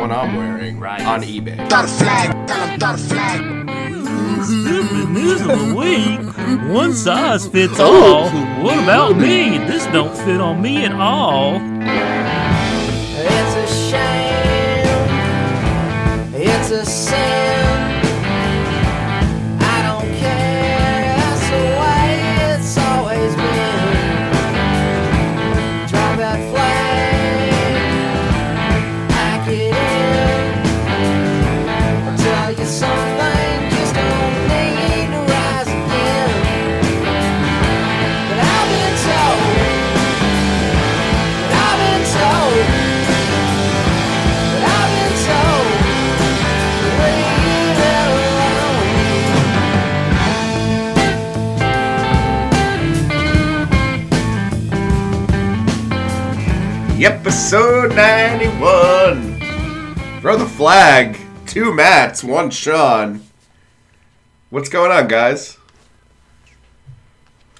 one I'm wearing Right. on eBay. Throw the flag, tell 'em throw the flag. Stupid news of the week. One size fits all. What about me? This don't fit on me at all. It's a shame. It's a sin. Episode 91. Throw the flag. Two Matts, one Sean. What's going on, guys?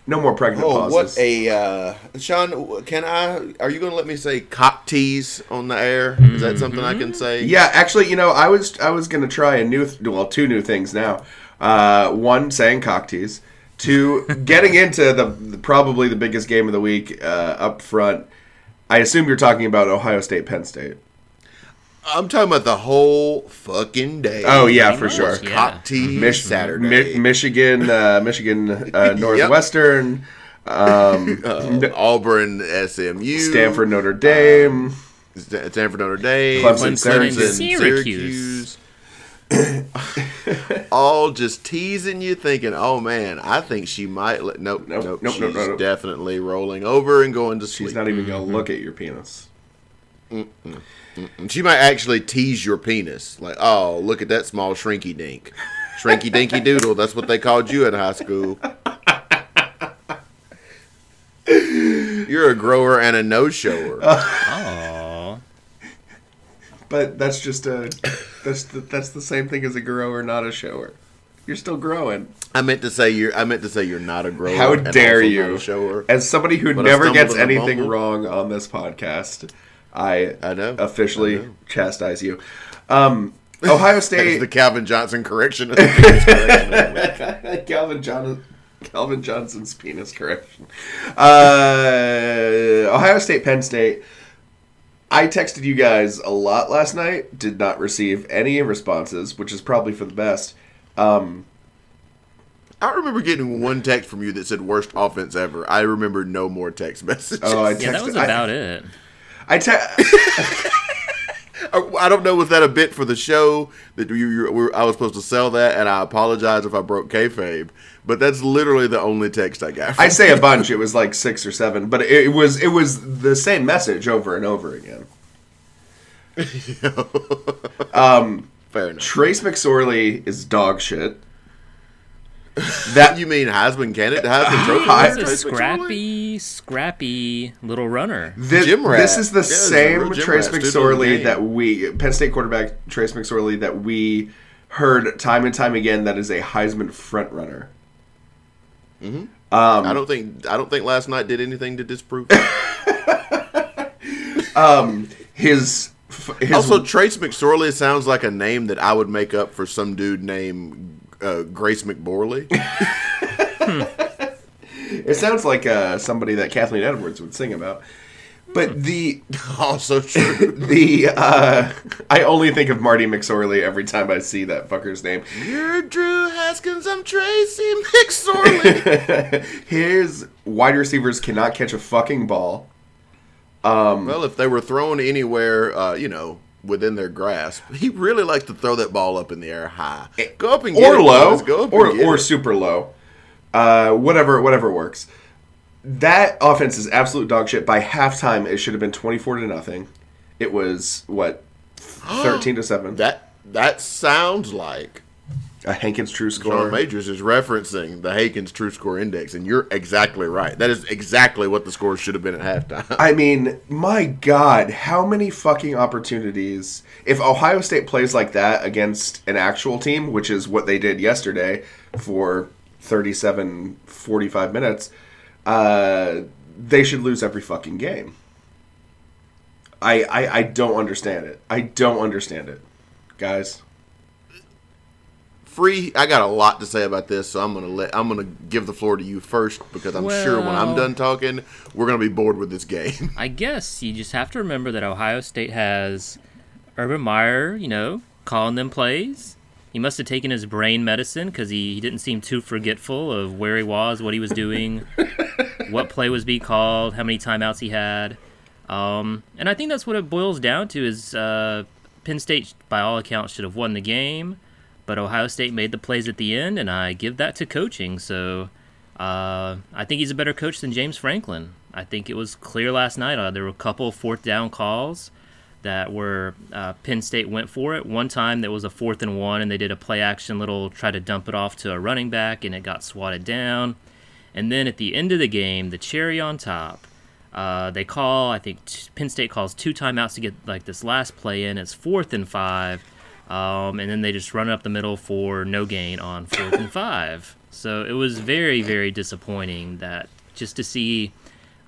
No more pregnant Oh, pauses. what a uh, Sean! Can I? Are you going to let me say cock tease on the air? Is that something I can say? Yeah, actually, you know, I was I was gonna try a new, th- well, two new things now. Uh, one, saying cock tease. Two, getting into the, the probably the biggest game of the week uh, up front. I assume you're talking about Ohio State, Penn State. I'm talking about the whole fucking day. Oh yeah, for sure. yeah. cock tease Mich- Saturday. Mi- Michigan, uh, Michigan, uh, Northwestern, um, Uh, Auburn, SMU, Stanford, Notre Dame. Sta- Stanford, Notre Dame, Clemson, Clemson, Syracuse. Syracuse. all just teasing you, thinking, "Oh man, I think she might." Let, nope, Nope, nope, nope, She's nope, nope, nope. definitely rolling over and going to sleep. She's not even gonna mm-hmm. look at your penis. She might actually tease your penis, like, "Oh, look at that small shrinky dink, shrinky dinky doodle." That's what they called you in high school. You're a grower and a no shower. Oh. But that's just a that's the, that's the same thing as a grower, not a shower. You're still growing. I meant to say you're. I meant to say you're not a grower. How and dare you? Shower. As somebody who But never gets anything wrong on this podcast, I, I know. officially I know. chastise you. Um, Ohio State, the Calvin Johnson correction. of the. Calvin John, Calvin Johnson's penis correction. Uh, Ohio State, Penn State. I texted you guys a lot last night. Did not receive any responses, which is probably for the best. Um, I remember getting one text from you that said "worst offense ever." I remember no more text messages. oh, I texted. Yeah, that was I- about it. I, te- I, don't know was that a bit for the show that you, you were, I was supposed to sell that, and I apologize if I broke kayfabe. But that's literally the only text I got. From I say a bunch. It was like six or seven, but it, it was it was the same message over and over again. Um, Fair enough. Trace McSorley is dog shit. That You mean Heisman candidate, Heisman Trophy? I- winner, He's a Trace McSorley? scrappy, scrappy little runner. this, Gym rat. this is the Yeah, same real Trace rat, student of the McSorley that we Penn State quarterback Trace McSorley that we heard time and time again that is a Heisman front runner. Hmm. I don't think I don't think last night did anything to disprove. His his also, Trace McSorley sounds like a name that I would make up for some dude named uh, Grace McBorley. it sounds like uh, somebody that Kathleen Edwards would sing about. But the also true. the uh, I only think of Marty McSorley every time I see that fucker's name. You're Drew Haskins. I'm Tracy McSorley. His wide receivers cannot catch a fucking ball. well, if they were thrown anywhere, uh, you know, within their grasp, he really likes to throw that ball up in the air high. Go up and get or it, low. Go up or or it. super low, uh, whatever whatever works. That offense is absolute dog shit. By halftime, it should have been twenty four to nothing. It was what thirteen to seven. That that sounds like A Hankins true Sean score. Majors is referencing the Hankins' True Score Index, and you're exactly right. That is exactly what the score should have been at halftime. I mean, my God, how many fucking opportunities? If Ohio State plays like that against an actual team, which is what they did yesterday for 37, 45 minutes, uh, they should lose every fucking game. I, I I don't understand it. I don't understand it, guys. Free, I got a lot to say about this, so I'm gonna let I'm gonna give the floor to you first because I'm sure when I'm done talking, we're gonna be bored with this game. I guess you just have to remember that Ohio State has Urban Meyer, you know, calling them plays. He must have taken his brain medicine because he, he didn't seem too forgetful of where he was, what he was doing, what play was being called, how many timeouts he had. Um, and I think that's what it boils down to is uh, Penn State, by all accounts, should have won the game, but Ohio State made the plays at the end, and I give that to coaching. So uh, I think he's a better coach than James Franklin. I think it was clear last night. Uh, there were a couple fourth down calls that were uh, Penn State went for it. One time there was a fourth and one, and they did a play action little try to dump it off to a running back, and it got swatted down. And then at the end of the game, the cherry on top, uh, they call. I think t- Penn State calls two timeouts to get like this last play in. It's fourth and five, um, and then they just run it up the middle for no gain on fourth and five. So it was very, very disappointing that just to see,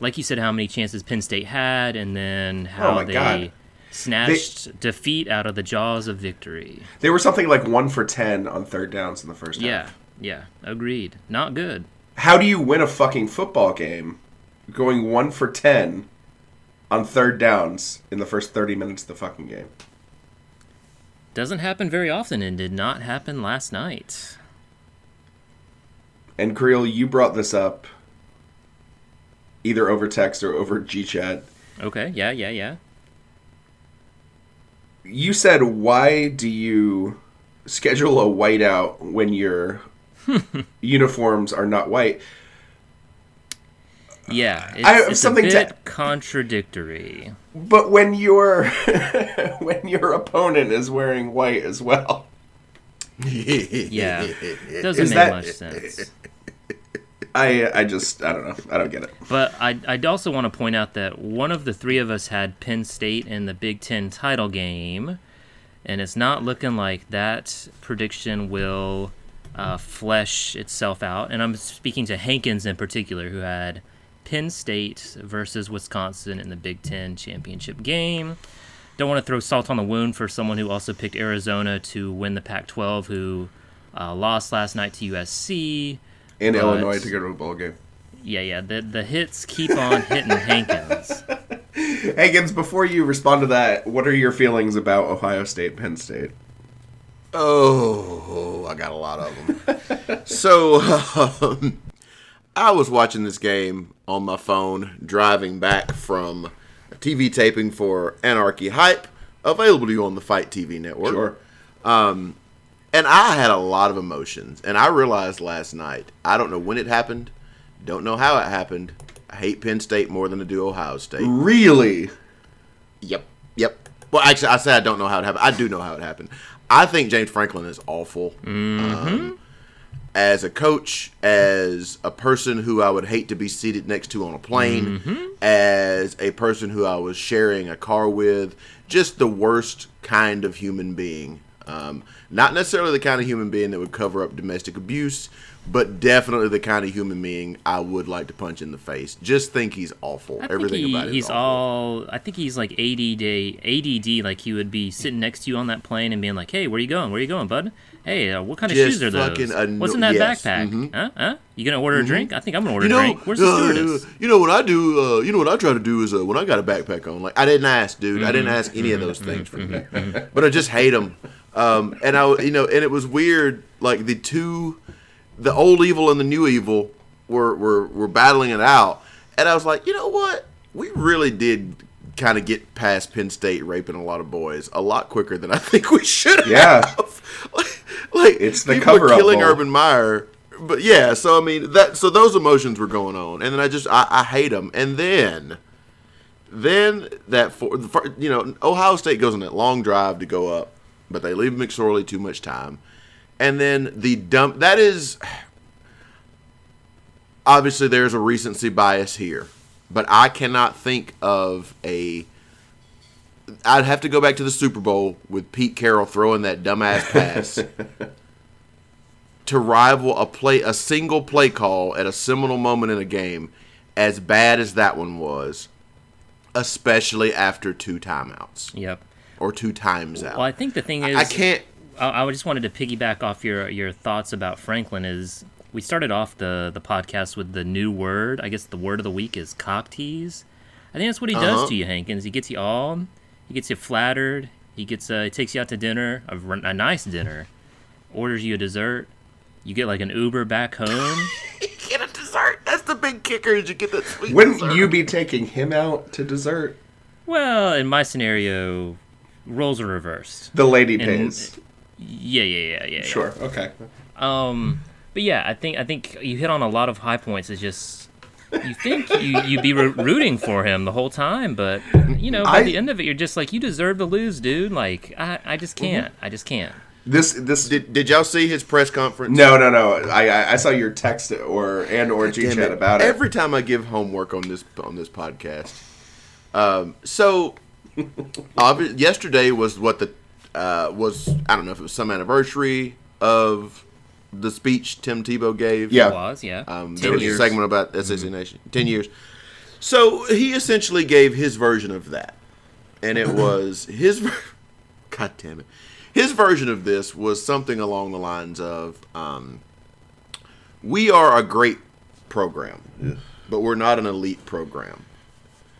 like you said, how many chances Penn State had, and then how Oh they God. snatched defeat out of the jaws of victory. They were something like one for ten on third downs in the first half. Yeah, yeah, agreed. Not good. How do you win a fucking football game going one for ten on third downs in the first thirty minutes of the fucking game? Doesn't happen very often, and did not happen last night. And Creel, you brought this up either over text or over GChat. Okay, yeah, yeah, yeah. You said, "Why do you schedule a whiteout when your uniforms are not white?" Yeah, it's, I it's something a to- bit contradictory. But when your when your opponent is wearing white as well, Yeah, It doesn't Is make that- much sense. I I just I don't know. I don't get it. But I, I'd also want to point out that one of the three of us had Penn State in the Big Ten title game, and it's not looking like that prediction will uh, flesh itself out. And I'm speaking to Hankins in particular, who had Penn State versus Wisconsin in the Big Ten championship game. Don't want to throw salt on the wound for someone who also picked Arizona to win the Pac 12, who uh, lost last night to USC. In But- Illinois to go to a bowl game. Yeah, yeah. The the hits keep on hitting Hankins. Higgins, before you respond to that, what are your feelings about Ohio State, Penn State? Oh, I got a lot of them. so, um, I was watching this game on my phone driving back from a TV taping for Anarchy Hype, available to you on the Fight TV network. Sure. And I had a lot of emotions. And I realized last night, I don't know when it happened, don't know how it happened. I hate Penn State more than I do Ohio State. Really? Yep. Yep. Well, actually, I say I don't know how it happened. I do know how it happened. I think James Franklin is awful. Um, as a coach, as a person who I would hate to be seated next to on a plane, as a person who I was sharing a car with, just the worst kind of human being. Um, not necessarily the kind of human being that would cover up domestic abuse, but definitely the kind of human being I would like to punch in the face. Just think he's awful. I Everything think he, about he's awful. all. I think he's like ADD. ADD. Like he would be sitting next to you on that plane and being like, "Hey, where you going? Where you going, bud? Hey, uh, what kind of Just shoes are those? anno- What's in that yes, backpack? mhm. Huh? Huh? You gonna order a drink? I think I'm gonna order you know, a drink. Where's the uh, stewardess? you know what I do? Uh, you know what I try to do is uh, when I got a backpack on, like I didn't ask, dude. I didn't Mm-hmm. ask any of those things from you, but I just hate them. Um, and I, you know, and it was weird. Like the two, the old evil and the new evil were were were battling it out, and I was like, you know what? We really did kind of get past Penn State raping a lot of boys a lot quicker than I think we should have. Yeah. like, like It's the people cover-up killing bowl. Urban Meyer. But yeah, so I mean that. So those emotions were going on, and then I just I, I hate them. And then, then that for the fir- you know Ohio State goes on that long drive to go up, but they leave McSorley too much time, and then the dump that is obviously there's a recency bias here, but I cannot think of a. I'd have to go back to the Super Bowl with Pete Carroll throwing that dumbass pass to rival a play a single play call at a seminal moment in a game as bad as that one was especially after two timeouts Yep. or two times out. Well, I think the thing is, I can't. I, I just wanted to piggyback off your your thoughts about Franklin. Is we started off the the podcast with the new word. I guess the word of the week is cock tease. I think that's what he Uh-huh. does to you, Hankins. He gets you all. He gets you flattered. He gets uh, he takes you out to dinner, a nice dinner, orders you a dessert. You get like an Uber back home. Get a dessert. That's the big kicker. Is you get that sweet. Wouldn't dessert. you be taking him out to dessert? well, in my scenario, roles are reversed. The lady And- pays. Yeah, yeah, yeah, yeah. yeah. Sure. Okay. Um, but yeah, I think I think you hit on a lot of high points. It's just you think you you'd be ro- rooting for him the whole time, but you know by I- the end of it, you're just like you deserve to lose, dude. Like I, I just can't. I just can't. This this Did, did y'all see his press conference? no no no. I I, I saw your text or and or G chat about it. Every time I give homework on this on this podcast, um, so obvi- yesterday was what the uh, was I don't know if it was some anniversary of the speech Tim Tebow gave. Yeah. Was yeah. Um, Ten there was years. a segment about SEC Nation. Ten years. So he essentially gave his version of that, and it was his. ver- God damn it! His version of this was something along the lines of, um, "We are a great program, but we're not an elite program,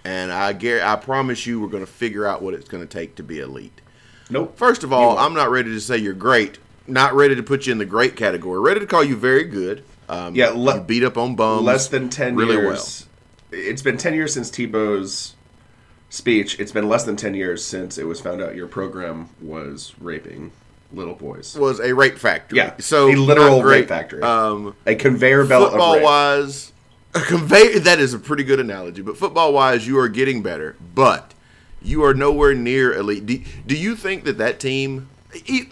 and I gar- I promise you, we're going to figure out what it's going to take to be elite." Nope. First of all, I'm not ready to say you're great. Not ready to put you in the great category. Ready to call you very good. Um, Yeah, le- you beat up on bums. less than 10 really years. It's been 10 years since Tebow's speech. It's been less than 10 years since it was found out your program was raping little boys. Was a rape factory. Yeah, so a literal rape factory. Um, a conveyor belt of football wise, a conveyor. That is a pretty good analogy. But football wise, you are getting better, but you are nowhere near elite. Do, do you think that that team?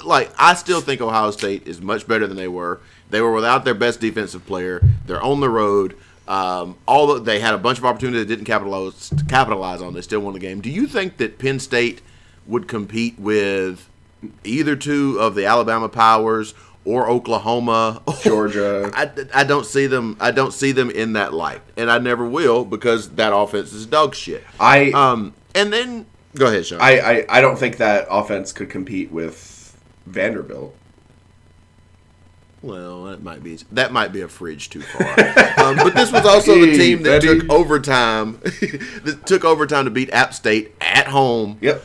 Like I still think Ohio State is much better than they were. They were without their best defensive player. They're on the road. Um, all the, they had a bunch of opportunities they didn't capitalize capitalize on. They still won the game. Do you think that Penn State would compete with either two of the Alabama powers or Oklahoma, Georgia. I, I don't see them. I don't see them in that light, and I never will because that offense is dog shit. I, Um, and then go ahead, Sean. I, I, I don't think that offense could compete with Vanderbilt. well, that might be that might be a fridge too far. um, but this was also the team that Betty. took overtime. that took overtime to beat App State at home. Yep.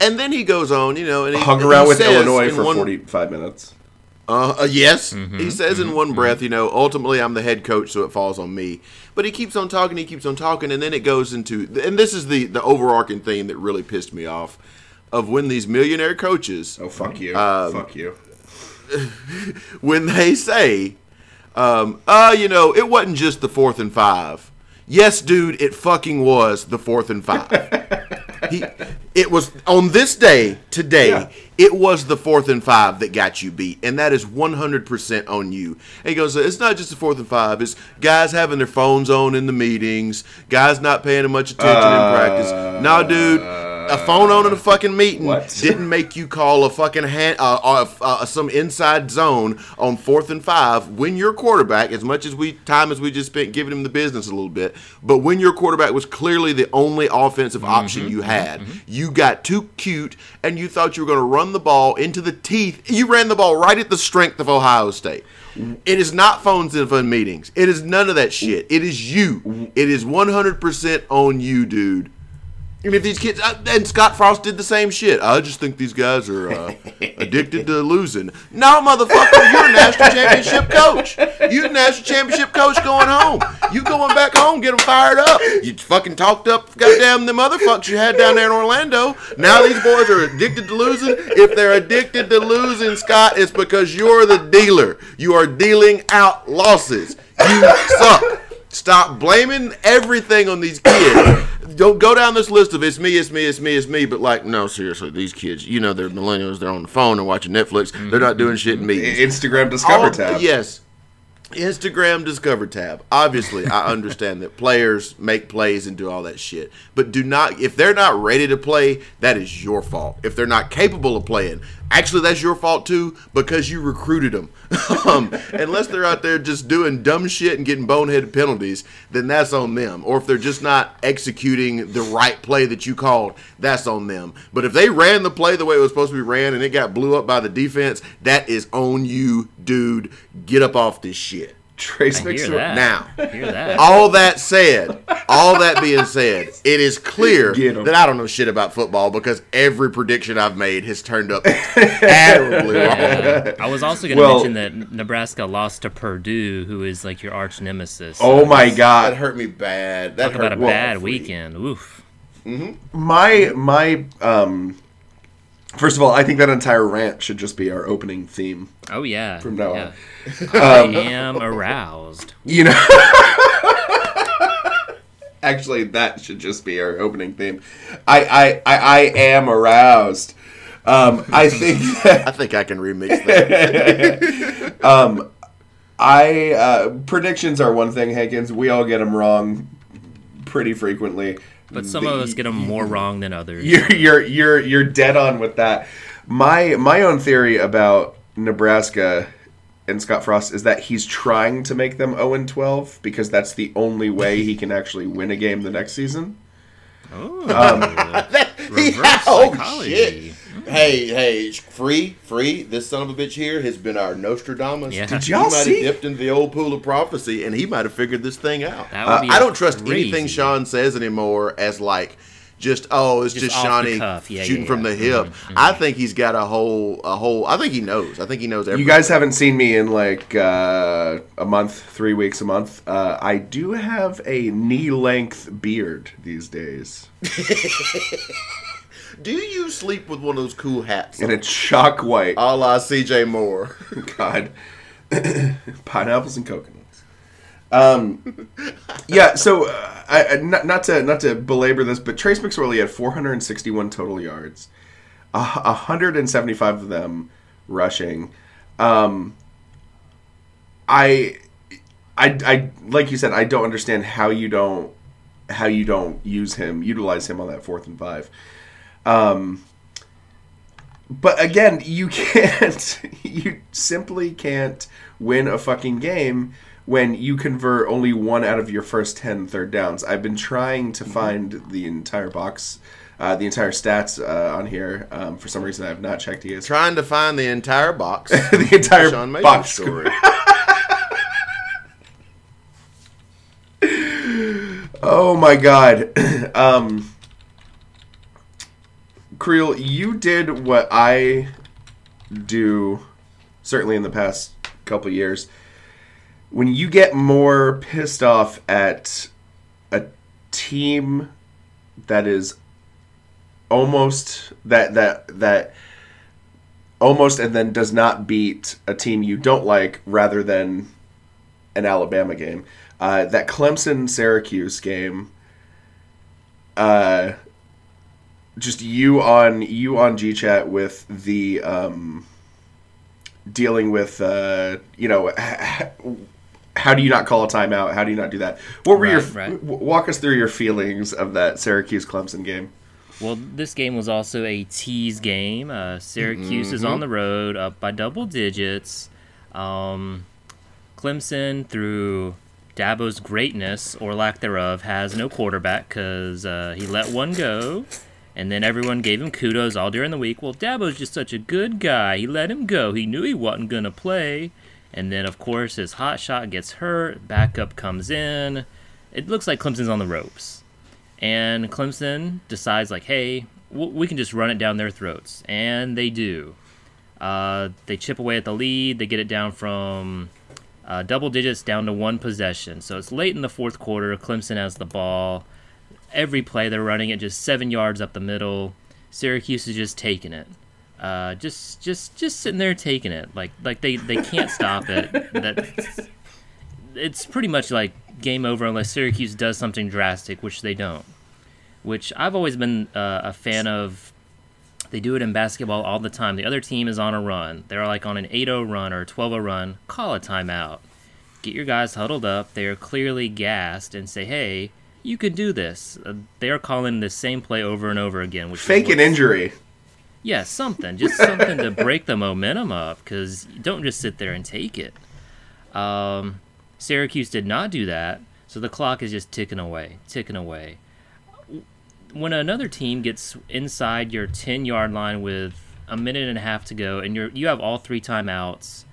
And then he goes on, you know, and he Hung he around with says Illinois for one- 45 minutes. Uh, uh, yes, Mm-hmm, he says in one breath, you know, ultimately I'm the head coach, so it falls on me. But he keeps on talking, he keeps on talking, and then it goes into, and this is the the overarching theme that really pissed me off, of when these millionaire coaches, Oh, fuck you. Um, fuck you. when they say, um, uh, you know, it wasn't just the fourth and five. Yes, dude, it fucking was the fourth and five. he, it was on this day today. Yeah. It was the fourth and five that got you beat, and that is one hundred percent on you. And he goes, "It's not just the fourth and five. It's guys having their phones on in the meetings, guys not paying much attention in practice. No, dude, a phone on in a fucking meeting What? didn't make you call a fucking hand, uh, uh, uh, some inside zone on fourth and five when your quarterback, as much as we time as we just spent giving him the business a little bit, but when your quarterback was clearly the only offensive option you had, you got too cute and you thought you were going to run the ball into the teeth. You ran the ball right at the strength of Ohio State. It is not phones and fun meetings. It is none of that shit. It is you. It is 100% on you, dude. And if these kids, uh, and Scott Frost did the same shit. I just think these guys are uh, addicted to losing. No, motherfucker, you're a national championship coach. You're a national championship coach going home. You going back home, get them fired up. You fucking talked up, goddamn the motherfuckers you had down there in Orlando. Now these boys are addicted to losing. If they're addicted to losing, Scott, it's because you're the dealer. You are dealing out losses. You suck. Stop blaming everything on these kids. Don't go down this list of it's me, it's me, it's me, it's me. But like, no, seriously, these kids, you know, they're millennials. They're on the phone and watching Netflix. They're not doing shit in meetings. Instagram Discover All- tab. Yes. Instagram Discover tab. Obviously, I understand that players make plays and do all that shit. But do not, if they're not ready to play, that is your fault. If they're not capable of playing, actually, that's your fault too because you recruited them. um, unless they're out there just doing dumb shit and getting boneheaded penalties, then that's on them. Or if they're just not executing the right play that you called, that's on them. But if they ran the play the way it was supposed to be ran and it got blew up by the defense, that is on you, dude. Get up off this shit. Trace I hear McSorley. that. Now. Hear that. All that said, all that being said, it is clear that I don't know shit about football because every prediction I've made has turned up terribly wrong. Yeah. I was also going to Well- mention that Nebraska lost to Purdue, who is like your arch nemesis. Oh my god, That hurt me bad. That Talk about a hurt me bad weekend. Oof. My my um first of all, I think that entire rant should just be our opening theme. Oh yeah. From now yeah. on. I am aroused. You know Actually, that should just be our opening theme. I I I, I am aroused. Um, I think that I think I can remix that. I uh, predictions are one thing, Hankins. We all get them wrong pretty frequently. But some of us get them more wrong than others. You're you're you're you're dead on with that. My my own theory about Nebraska and Scott Frost is that he's trying to make them 0 and 12 because that's the only way he can actually win a game the next season. Oh, Yeah, um, reverse oh, psychology. shit. Hey, hey, free, free. This son of a bitch here has been our Nostradamus. Yeah. Did He y'all might have dipped into the old pool of prophecy, and he might have figured this thing out. That would Uh, I don't trust crazy. anything Sean says anymore as like just oh, it's Just just, Shawnee. Yeah, shooting yeah, from the hip. I think he's got a whole, a whole. I think he knows. I think he knows everything. You guys haven't seen me in like uh, a month, three weeks, a month. Uh, I do have a knee length beard these days, Do you sleep with one of those cool hats? and it's chalk white. a la CJ Moore. God, pineapples and coconuts. Um, yeah. So, uh, I, I- not, not to not to belabor this, but Trace McSorley had 461 total yards, a 175 of them rushing. Um, I, I, I, like you said, I don't understand how you don't how you don't use him, utilize him on that fourth and five. Um, but again, you can't. You simply can't win a fucking game when you convert only one out of your first 10 third downs. I've been trying to find the entire box, uh, the entire stats uh, on here. Um, for some reason, I have not checked ES. Trying to find the entire box. the entire Sean box story. Oh my god. um Creel, you did what I do certainly in the past couple years. When you get more pissed off at a team that is almost that that that almost and then does not beat a team you don't like rather than an Alabama game. Uh, that Clemson Syracuse game, uh, just you on you on GChat with the um, dealing with uh, you know how do you not call a timeout? How do you not do that? What were your Right, right. walk us through your feelings of that Syracuse Clemson game? Well, this game was also a tease game. Uh, Syracuse is Mm-hmm. on the road, up by double digits. Um, Clemson, through Dabo's greatness or lack thereof, has no quarterback because uh, he let one go, and then everyone gave him kudos all during the week. Well, Dabo's just such a good guy. He let him go. He knew he wasn't gonna play, and then of course his hot shot gets hurt. Backup comes in. It looks like Clemson's on the ropes and Clemson decides like, hey, we can just run it down their throats, and they do. Uh, they chip away at the lead. They get it down from uh, double digits down to one possession. So it's late in the fourth quarter. Clemson has the ball. Every play they're running it just seven yards up the middle. Syracuse is just taking it. Uh, just, just, just sitting there taking it. Like, like they, they can't stop it. That it's pretty much like game over unless Syracuse does something drastic, which they don't. Which I've always been uh, a fan of. They do it in basketball all the time. The other team is on a run. They're like on an 8 0 run or a 12 0 run. Call a timeout. get your guys huddled up. They are clearly gassed and say, "Hey, you can do this." Uh, they are calling the same play over and over again, which is Fake an injury. Yeah, something, just something to break the momentum up, because you don't just sit there and take it. Um, Syracuse did not do that, so the clock is just ticking away, ticking away. When another team gets inside your ten yard line with a minute and a half to go, and you're you have all three timeouts,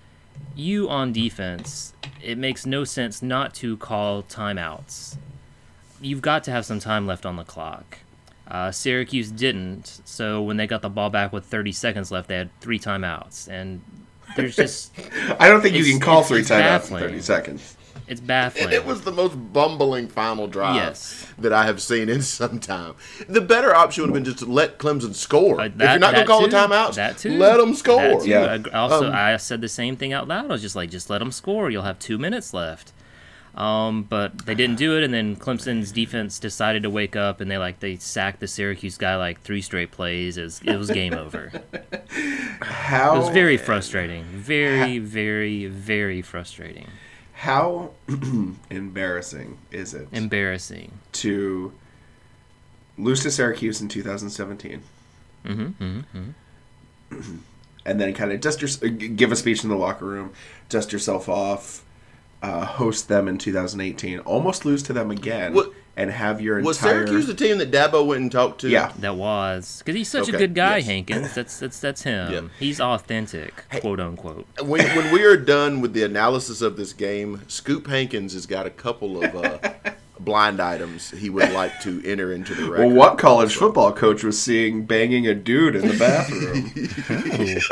you on defense, it makes no sense not to call timeouts. You've got to have some time left on the clock. Uh, Syracuse didn't, so when they got the ball back with 30 seconds left, they had three timeouts, and there's just I don't think you can call three timeouts in 30 seconds. it's baffling. It was the most bumbling final drive Yes. that I have seen in some time. The better option would have been just to let Clemson score. Uh, if you're not going to call too. the timeouts, That too. let them score. That. Yeah. I- Also, Um, I said the same thing out loud. I was just like, just let them score. You'll have two minutes left. Um, but they didn't do it, and then Clemson's defense decided to wake up, and they like they sacked the Syracuse guy like three straight plays. It was, it was game over. How It How was very frustrating. Very, very, very frustrating. how embarrassing is it Embarrassing. to lose to Syracuse in 2017? Mm-hmm, and then kind of dust your, give a speech in the locker room, dust yourself off, uh, host them in 2018, almost lose to them again, What- and have your Was entire Syracuse the team that Dabo went and talked to? yeah. That was because he's such a good guy, yes. Hankins. That's that's that's him. Yeah. He's authentic, quote unquote. When, when we are done with the analysis of this game, Scoop Hankins has got a couple of uh, blind items he would like to enter into the record. Well, what college football coach was seeing banging a dude in the bathroom?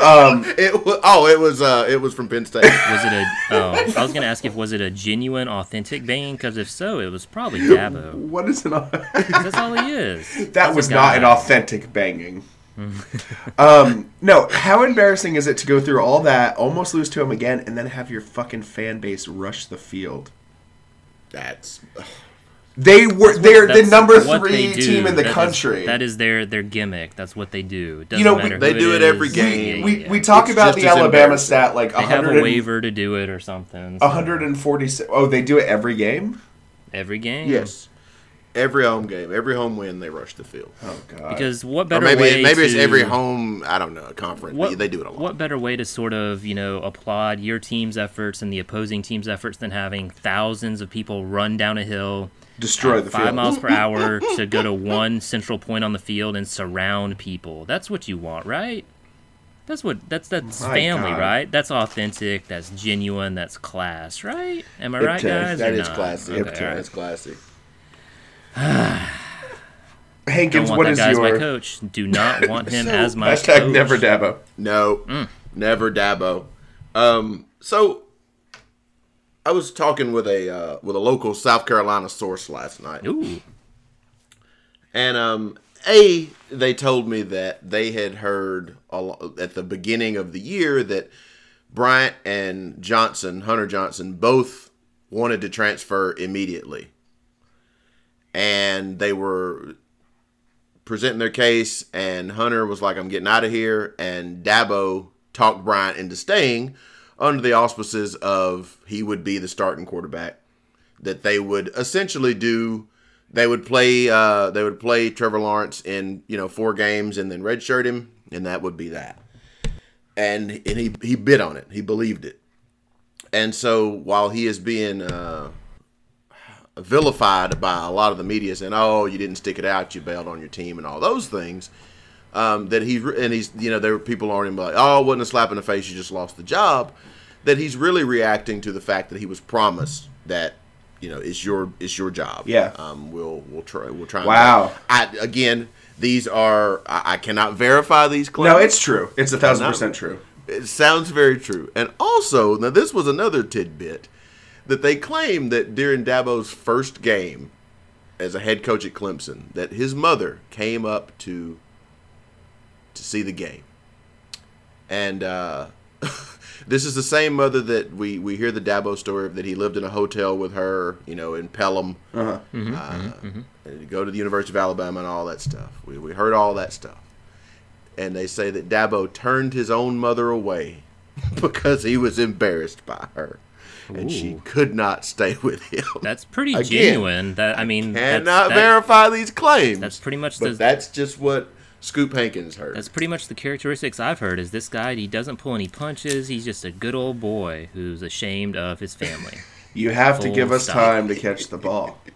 um, It was, oh, it was uh, it was from Penn State. Was it a? Oh, I was gonna ask if was it a genuine, authentic banging? Because if so, it was probably Dabo. what is an? 'Cause That's all he is. that He's a was not an authentic banging. um, no, how embarrassing is it to go through all that, almost lose to him again, and then have your fucking fan base rush the field? That's They were they're the number three team in the That is- country. that is their their gimmick. That's what they do. Doesn't You know, we- they who do it every game. Yeah, we yeah. we talk It's about the Alabama stat like They have a waiver to do it or something. so 146. Oh, they do it every game. every game. yes. Every home game, every home win, they rush the field. Oh god. Because what Or better maybe way maybe it's to- every home. I don't know conference. what, they do it a lot. What better way to sort of, you know, applaud your team's efforts and the opposing team's efforts than having thousands of people run down a hill destroy at the five field. miles per hour to go to one central point on the field and surround people? That's what you want, right? That's what that's that's My family, God. right? That's authentic. That's genuine. That's class, right? Am I It right, does. guys? That or not? classy. Okay, That's all right. classy. Don't Hankins, want what that is guy as my your coach. Do not want him So, as my hashtag coach. never Dabo? No, Mm. never Dabo. Um, so I was talking with a uh, with a local South Carolina source last night, Ooh, and um, a they told me that they had heard lo- at the beginning of the year that Bryant and Johnson, Hunter Johnson, both wanted to transfer immediately, and they were presenting their case, and Hunter was like, "I'm getting out of here," and Dabo talked Bryant into staying under the auspices of he would be the starting quarterback. That they would essentially do, they would play, uh, they would play Trevor Lawrence in you know four games and then redshirt him, and that would be that. And and he he bid on it, he believed it, and so while he is being uh, vilified by a lot of the media saying, "Oh, you didn't stick it out, you bailed on your team," and all those things. Um, that he's and he's you know there were people on him like, "Oh, it wasn't a slap in the face, you just lost the job." That he's really reacting to the fact that he was promised that you know it's your it's your job. Yeah. Um, we'll we'll try we'll try. and- Wow. I again, these are I, I cannot verify these claims. No, it's true. It's a thousand percent true. It sounds very true. And also, now this was another tidbit that they claim that during Dabo's first game as a head coach at Clemson, that his mother came up to to see the game. And uh, this is the same mother that we, we hear the Dabo story of that he lived in a hotel with her, you know, in Pelham. Uh-huh. Uh, and to go to the University of Alabama and all that stuff. We, we heard all that stuff. And they say that Dabo turned his own mother away because he was embarrassed by her. and she could not stay with him. That's pretty Again, genuine. That I mean, that's, Cannot that- verify these claims. That's pretty much but the that's just what Scoop Hankins heard. That's pretty much the characteristics I've heard. Is this guy? He doesn't pull any punches. He's just a good old boy who's ashamed of his family. You have to give us stop. time to catch the ball.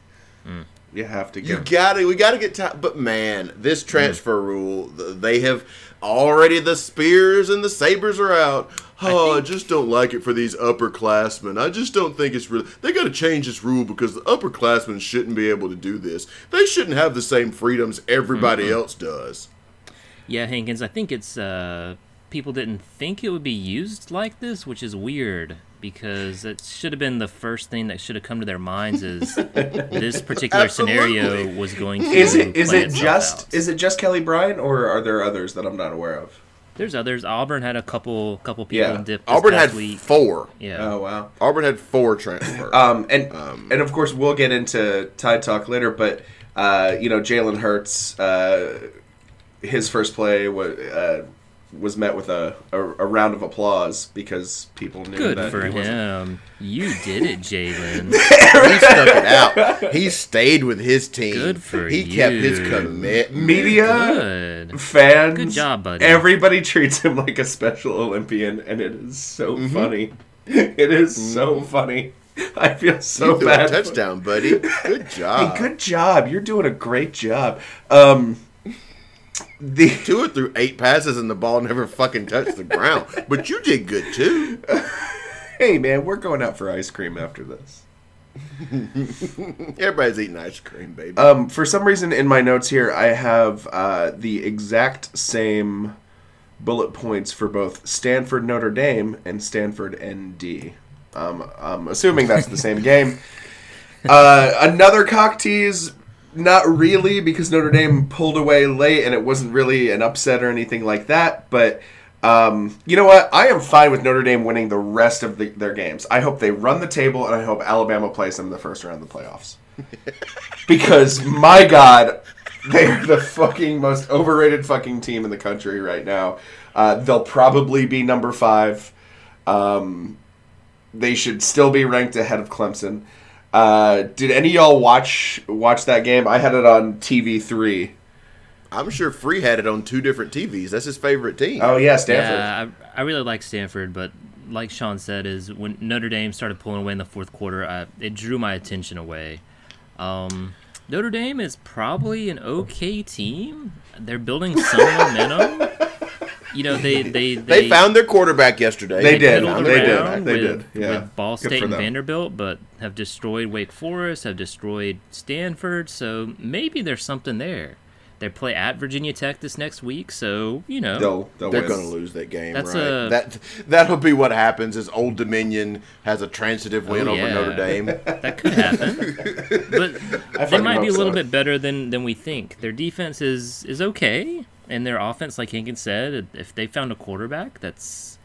Mm. You have to You give. gotta, we gotta get time. But man, this transfer rule. They have already the spears and the sabers are out. Oh, I, just don't like it for these upperclassmen. I just don't think it's really. They got to change this rule because the upperclassmen shouldn't be able to do this. They shouldn't have the same freedoms everybody else does. Yeah, Hankins. I think it's uh, people didn't think it would be used like this, which is weird because it should have been the first thing that should have come to their minds. Is this particular scenario was going to Is it is play it just out. is it just Kelly Bryant or are there others that I'm not aware of? There's others. Auburn had a couple couple people Yeah. dip this Auburn past had week. four. Yeah. Oh wow. Auburn had four transfers. Um, and um, and of course we'll get into Tide Talk later, but uh, you know Jalen Hurts, uh, his first play was uh, was met with a, a, a round of applause because people knew Good that for he wasn't- him. You did it, Jalen. he stuck it out. He stayed with his team. Good for he kept his commitment. Media Good. fans. Good job, buddy. Everybody treats him like a special Olympian, and it is so Mm-hmm. funny. It is so funny. I feel so You a bad. touchdown, buddy. Good job. Hey, good job. You're doing a great job. Um, the Tua threw eight passes and the ball never fucking touched the ground. But you did good too. hey man, we're going out for ice cream after this. Everybody's eating ice cream, baby. Um, for some reason, in my notes here, I have uh, the exact same bullet points for both Stanford Notre Dame and Stanford ND. Um, I'm assuming that's the same game. Uh, another cock tease, not really, because Notre Dame pulled away late and it wasn't really an upset or anything like that. But um, you know what? I am fine with Notre Dame winning the rest of the, their games. I hope they run the table and I hope Alabama plays them in the first round of the playoffs because my god they're the fucking most overrated fucking team in the country right now uh, they'll probably be number five um, they should still be ranked ahead of clemson uh, did any of y'all watch watch that game i had it on tv3 I'm sure Free had it on two different TVs. That's his favorite team. oh yeah stanford Yeah, I, I really like Stanford, but like Sean said, is when Notre Dame started pulling away in the fourth quarter, I, it drew my attention away. Um, Notre Dame is probably an okay team. They're building some momentum. You know, they they they, found their quarterback yesterday. They did. They did. around They with, did. Yeah. with Ball Good State and. Vanderbilt, but have destroyed Wake Forest, have destroyed Stanford. So maybe there's something there. They play at Virginia Tech this next week, so you know they'll, they'll They're going to lose that game, That's right? a- that that'll be what happens. Is Old Dominion has a transitive win Oh, over. Notre Dame? that could happen. but they might be a little so. bit better than than we think. Their defense is is okay, and their offense, like Hankins said, if they found a quarterback that's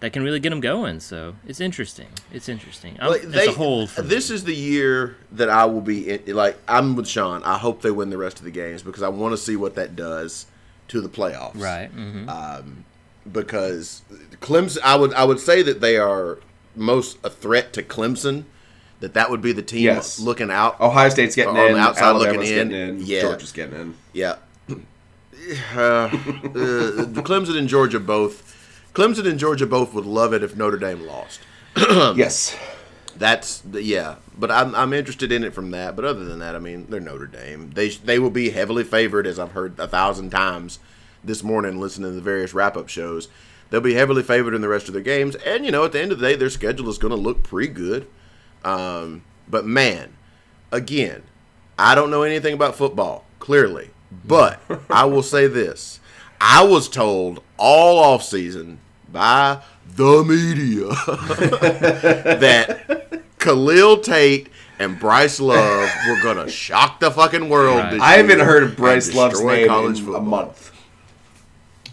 that can really get them going, so it's interesting. It's interesting. I'm, Like, it's a hold. For this is the year that I will be in, like I'm with Sean. I hope they win the rest of the games because I want to see what that does to the playoffs. right. hmm Because Clemson, I would I would say that they are most a threat to Clemson. That that would be the team Yes. looking out. ohio state's getting On in the outside Alabama's looking in. getting in Yeah. georgia's getting in Yeah. Uh, uh, Clemson and Georgia both. Clemson and Georgia both would love it if Notre Dame lost. yes That's yeah, but I'm I'm interested in it from that. But other than that, I mean, they're Notre Dame. They they will be heavily favored, as I've heard a thousand times this morning, listening to the various wrap up shows. They'll be heavily favored in the rest of their games, and you know, at the end of the day, their schedule is going to look pretty good. Um, but man, again, I don't know anything about football, clearly, but I will say this: I was told all off season by the media that Khalil Tate and Bryce Love were gonna shock the fucking world. Right. This i haven't heard of bryce love's destroy name college in football. a month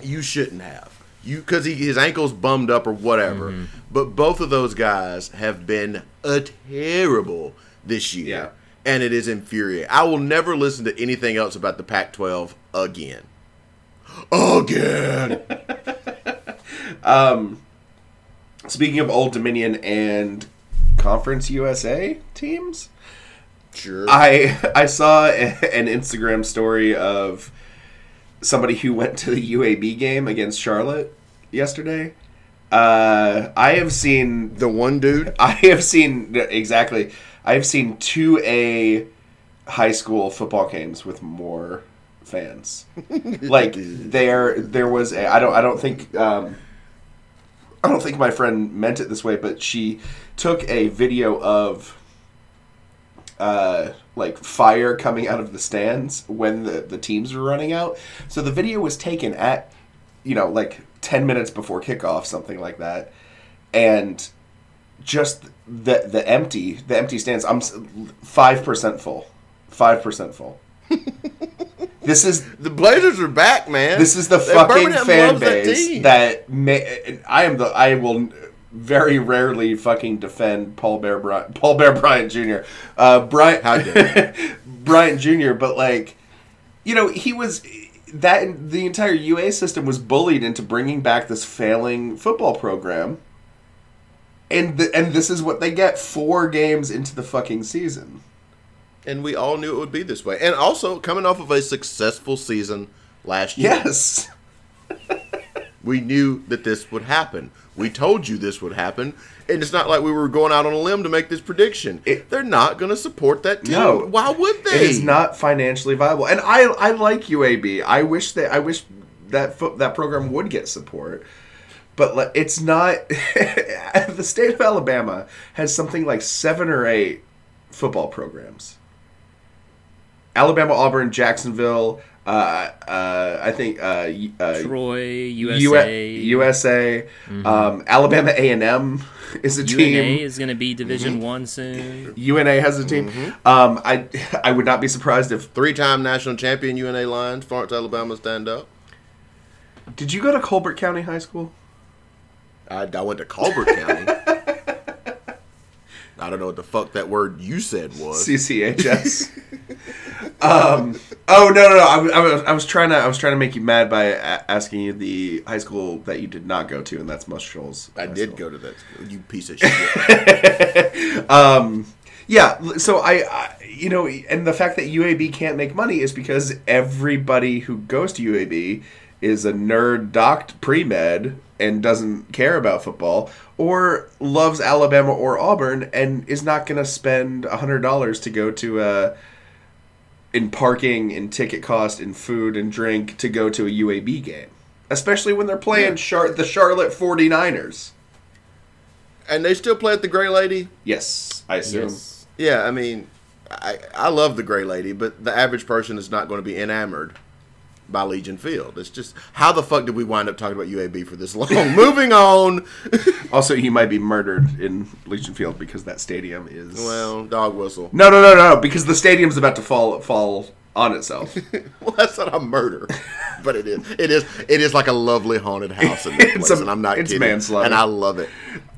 You shouldn't have. You because he his ankle's bummed up or whatever. Mm-hmm. But both of those guys have been a terrible this year. Yeah. And it is infuriating. I will never listen to anything else about the Pac-12 again. Again. um, Speaking of Old Dominion and Conference USA teams. Sure. I I saw an Instagram story of somebody who went to the UAB game against Charlotte yesterday. Uh, I have seen the one dude. I have seen exactly. I have seen two A high school football games with more fans. like there, there was. A, I don't. I don't think. Um, I don't think my friend meant it this way, but she took a video of uh, like fire coming out of the stands when the, the teams were running out. So the video was taken at, you know, like 10 minutes before kickoff, something like that. And just the the empty the empty stands I'm 5% full. 5% full. this is The Blazers are back, man. this is the fucking fan loves that base that, may, I am the I will very rarely fucking defend Paul Bear Bryant, Paul Bear Bryant Jr. Uh, Bryant How dare Bryant Jr. But like, you know, he was that the entire UA system was bullied into bringing back this failing football program. And the, and this is what they get four games into the fucking season. and we all knew it would be this way. And also coming off of a successful season last year. Yes. We knew that this would happen. We told you this would happen. And it's not like we were going out on a limb to make this prediction. It- They're not going to support that team. No. Why would they? It is not financially viable, and I I like UAB. I wish that I wish that fo- that program would get support, but like, it's not. the state of Alabama has something like seven or eight football programs. Alabama, Auburn, Jacksonville. Uh, uh, I think uh, y- uh, Troy, U- USA, USA, um, Alabama A and M is a UNA team. is going to be Division One soon. UNA has a team. Um, I I would not be surprised if Three-time national champion UNA Lions, Florence, Alabama, stand up. Did you go to Colbert County High School? I, I went to Colbert County. I don't know what the fuck that word you said was. CCHS. um, oh no no no! I, was- I was I was trying to I was trying to make you mad by a- asking you the high school that you did not go to, and that's Muscle Shoals. I did School. go to that school. You piece of shit. Yeah, so I, I you know, and the fact that UAB can't make money is because everybody who goes to UAB is a nerd docked pre med and doesn't care about football, or loves Alabama or Auburn and is not going to spend hundred dollars to go to a in parking, in ticket cost, in food and drink to go to a UAB game, especially when they're playing Char- the Charlotte 49ers. and they still play at the Gray Lady. Yes, I assume. Yes. Yeah, I mean, I I love the Gray Lady, but the average person is not going to be enamored by Legion Field. It's just how the fuck did we wind up talking about UAB for this long? Moving on. Also, he might be murdered in Legion Field because that stadium is. well, dog whistle. no, no, no, no, because the stadium's about to fall fall on itself. Well, that's not a murder, but it is. It is. It is like a lovely haunted house in that place, a- and I'm not it's kidding. manslaughter. and I love it.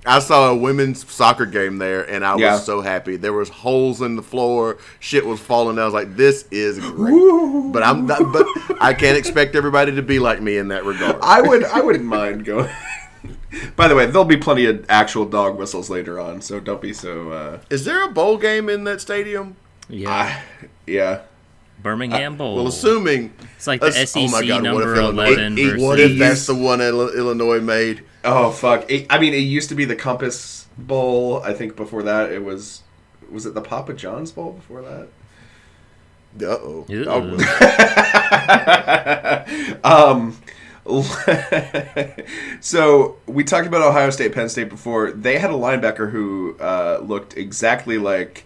I saw a women's soccer game there, and I Yeah. was so happy. There was holes in the floor, shit was falling. down. I was like, "This is great," but I'm not, but I can't expect everybody to be like me in that regard. I would, I wouldn't mind going. By the way, there'll be plenty of actual dog whistles later on, so don't be so. Uh, Is there a bowl game in that stadium? Yeah. ah, yeah. Birmingham Bowl. Well, assuming it's like the Let's- SEC oh my God, what number if Illinois- 11 it- versus. what if that's the one Illinois made? Oh fuck! It, I mean, it used to be the Compass Bowl. I think before that, it was. Was it the Papa John's Bowl before that? Uh oh. Ew. um, so we talked about Ohio State, Penn State before. They had a linebacker who uh, looked exactly like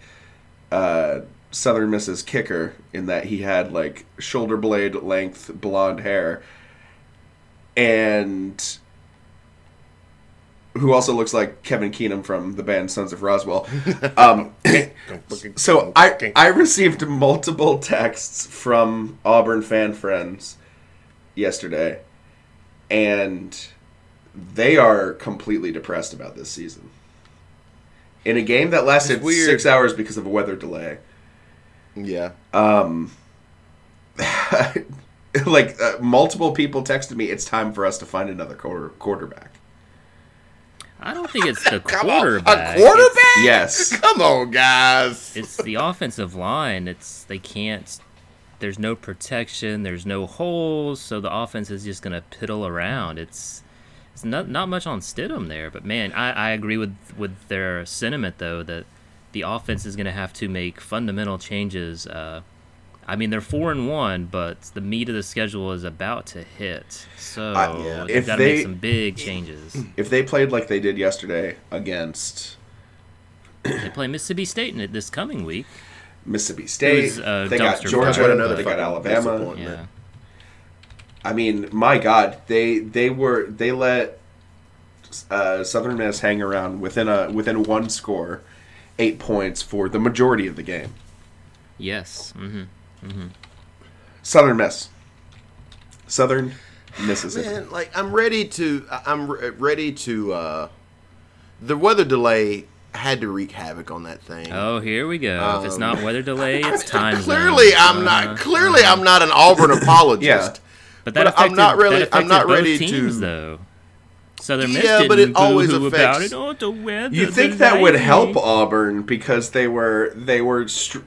uh, Southern Miss's kicker in that he had like shoulder blade length blonde hair, and who also looks like Kevin Keenum from the band Sons of Roswell. Um, so I I received multiple texts from Auburn fan friends yesterday, and they are completely depressed about this season. In a game that lasted six hours because of a weather delay, Yeah. Um. like uh, multiple people texted me, "It's time for us to find another quarter quarterback." I don't think it's the Come on, quarterback. a quarterback? Yes. Come on, guys. It's, it's the offensive line. It's they can't. There's no protection. There's no holes, so the offense is just gonna piddle around. It's it's not not much on Stidham there, but man, I, I agree with with their sentiment though that the offense is gonna have to make fundamental changes. Uh, I mean, they're four and one, but the meat of the schedule is about to hit, so I- yeah. they've If got to they- make some big changes. If they played like they did yesterday against they play Mississippi State in it this coming week. Mississippi State, was, uh, they got Georgia, fire, another they got Alabama. Yeah. I mean, my God, they they were they let uh, Southern Miss hang around within a within one score, eight points for the majority of the game. Yes. Hmm Southern Miss, Southern Mississippi. Man, like I'm ready to. I- I'm re- ready to. uh The weather delay had to wreak havoc on that thing. Oh, here we go. if it's not weather delay, it's time zone. clearly, I'm not. Uh, Clearly, I'm not an Auburn apologist. Yeah. But that but I'm affected, not really- That I'm not affected ready both to- teams, though. Southern Miss Yeah, didn't but it always boo-hoo about affects- it. Oh, the weather. You think that would help Auburn because they were they were str-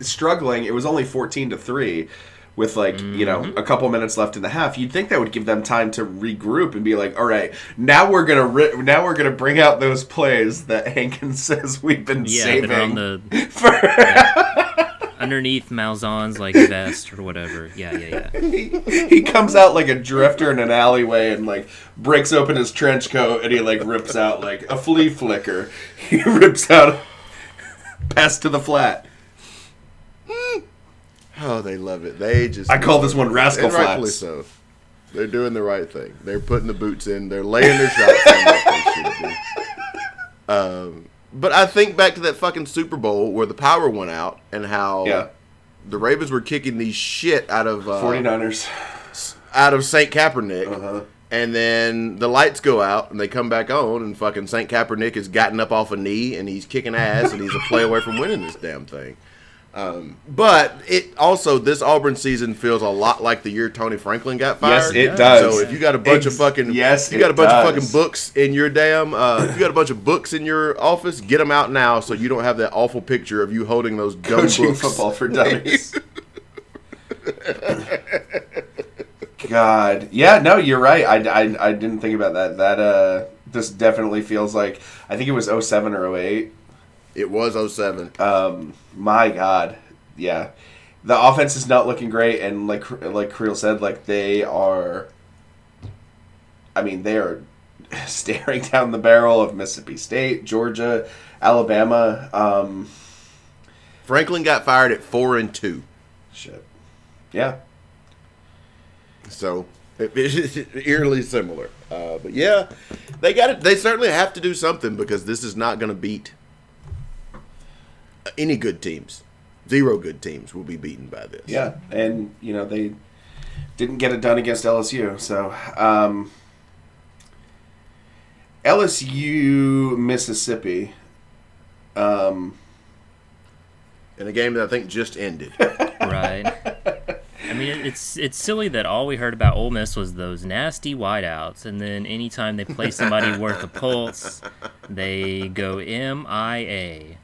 struggling. It was only fourteen to three, with like you know Mm-hmm. a couple minutes left in the half. You'd think that would give them time to regroup and be like, all right, now we're gonna ri- now we're gonna bring out those plays that Hankins says we've been Yeah, saving. the for- underneath Malzahn's like vest or whatever. Yeah, yeah, yeah. he, he comes out like a drifter in an alleyway and like breaks open his trench coat and he like rips out like a flea flicker. He rips out pass to the flat. Oh, they love it. They just. I call this one rascal and rightfully so. They're doing the right thing. They're putting the boots in. They're laying their shots in like they should be. Um, but I think back to that fucking Super Bowl where the power went out and how Yeah. the Ravens were kicking the shit out of uh, 49ers. out of St. Kaepernick. Uh-huh. And then the lights go out and they come back on, and fucking St. Kaepernick has gotten up off a knee and he's kicking ass and he's a play away from winning this damn thing. Um, but it also this Auburn season feels a lot like the year Tony Franklin got fired. Yes, it does. So if you got a bunch of fucking yes, you got a it bunch of fucking books in your damn uh, if you got a bunch of books in your office, get them out now so you don't have that awful picture of you holding those dumb Coaching books. football for dummies. God, yeah, no, you're right. I, I, I didn't think about that. That uh, this definitely feels like I think it was 07 or 08. It was 07. Um, my God, yeah, the offense is not looking great, and like like Creel said, like they are. I mean, they are staring down the barrel of Mississippi State, Georgia, Alabama. Um, Franklin got fired at four and two. shit, yeah. So it, it's eerily similar. Uh, but yeah, they got it. They certainly have to do something because this is not going to beat any good teams. Zero good teams will be beaten by this. Yeah, and you know they didn't get it done against LSU. So um, LSU Mississippi. Um, in a game that I think just ended. right. I mean, it's it's silly that all we heard about Ole Miss was those nasty wideouts, and then anytime they play somebody worth a pulse, they go MIA.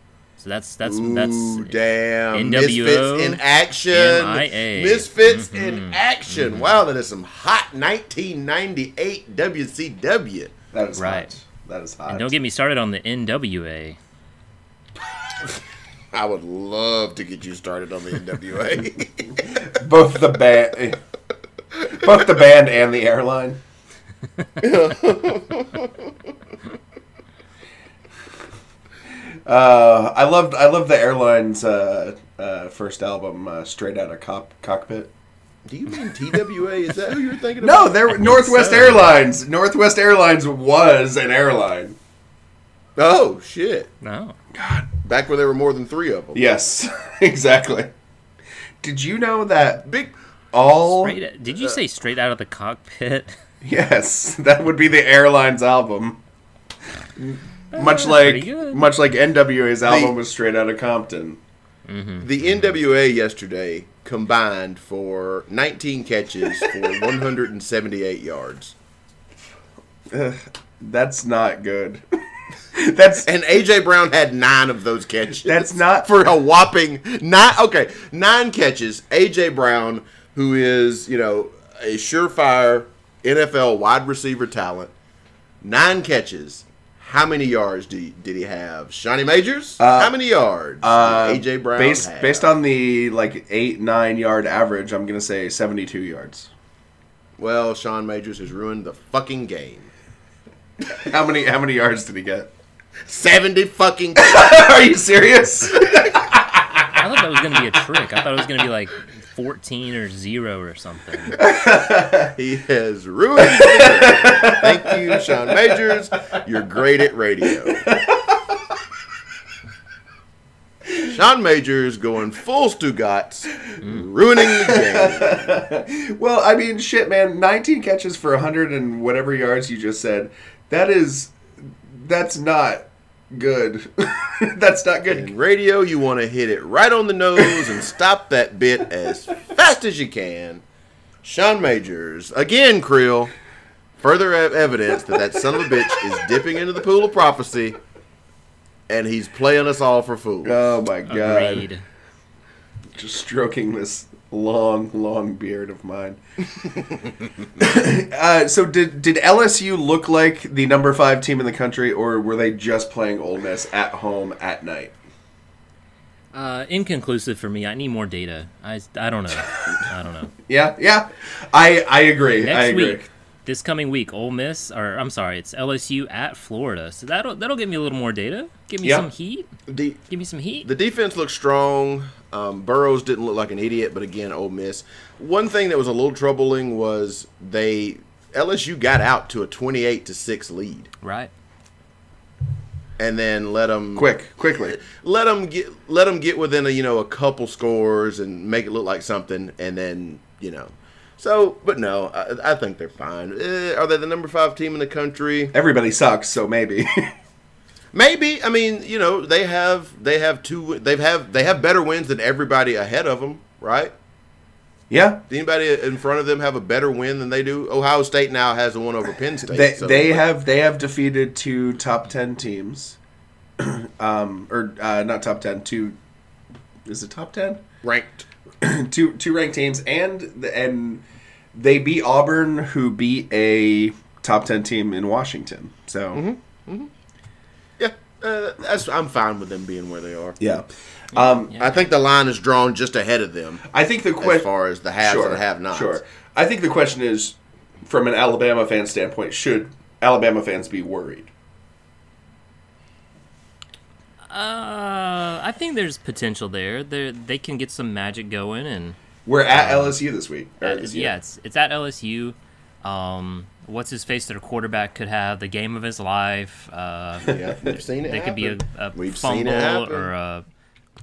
So that's that's Ooh, that's damn! NWO, Misfits in action. MIA. Misfits Mm-hmm. in action. Wow, that is some hot 1998 WCW. that is Right. hot. That is hot. and don't get me started on the NWA. I would love to get you started on the NWA. both the band, both the band and the airline. uh, I loved I loved the airline's uh, uh, first album, uh, Straight Out of Cop- Cockpit. Do you mean TWA? Is that who you're thinking of? No, about? there Northwest so. Airlines. Northwest Airlines was an airline. Oh shit! No. God, back when there were more than three of them. Yes, exactly. Did you know that Big. all? Straight, did you say straight out of the cockpit? Yes, that would be the airline's album. Much like much like NWA's album The- was straight out of Compton. Mm-hmm. The NWA yesterday combined for 19 catches for 178 yards. That's not good. that's And AJ Brown had nine of those catches. That's not- for a whopping nine. Okay, nine catches. AJ Brown, who is you know a surefire NFL wide receiver talent, nine catches. How many yards did he, did he have? Shawnee Majors. How many yards? uh, AJ Brown. based have? based on the like eight nine yard average. I'm gonna say 72 yards. well, Sean Majors has ruined the fucking game. How many how many yards did he get? Seventy fucking. Are you serious? I thought that was gonna be a trick. I thought it was gonna be like 14 or zero or something. He has ruined the game. Thank you, Sean Majors. You're great at radio. Sean Majors going full Stugotz, ruining the game. well, I mean, shit, man. 19 catches for 100 and whatever yards you just said. That is that's not good. that's not good. In radio, you want to hit it right on the nose and stop that bit as fast as you can. Sean Majors, again, Creel, further evidence that that son of a bitch is dipping into the pool of prophecy and he's playing us all for fools. Oh my god. Agreed. just stroking this long, long beard of mine. uh, so did did LSU look like the number five team in the country, or were they just playing Ole Miss at home at night? Uh, inconclusive for me. I need more data. I, I don't know. I don't know. Yeah, yeah, I I agree. Next I agree. week, this coming week, Ole Miss, or I'm sorry, it's LSU at Florida. So that'll that'll give me a little more data. Give me Yeah. some heat. The, Give me some heat. the defense looks strong. Um, Burrows didn't look like an idiot, but again, Ole Miss. One thing that was a little troubling was they LSU got out to a twenty-eight to six lead, right. and then let them Quick, quickly. let them get let them get within a you know a couple scores and make it look like something, and then you know. So, but no, I, I think they're fine. Eh, are they the number five team in the country? Everybody sucks, so maybe. Maybe. I mean, you know, they have they have two. They have they have better wins than everybody ahead of them, right? yeah, Does anybody in front of them have a better win than they do? Ohio State now has the one over Penn State. they so- they have they have defeated two top ten teams, um, or uh, not top ten, two. Is it top ten? ranked. two two ranked teams, and and they beat Auburn, who beat a top ten team in Washington. So Yeah, uh, that's I'm fine with them being where they are. yeah, um, I think the line is drawn just ahead of them I think the as question far as the haves and have-nots. Sure, I think the question is, from an Alabama fan standpoint, should Alabama fans be worried? Uh, I think there's potential there. They they can get some magic going, and We're at LSU this week. or uh, this yeah, it's it's at LSU. Um, what's his face? Their quarterback could have the game of his life. Uh, Yeah, we've seen it. There could be a, a We've seen it fumble or a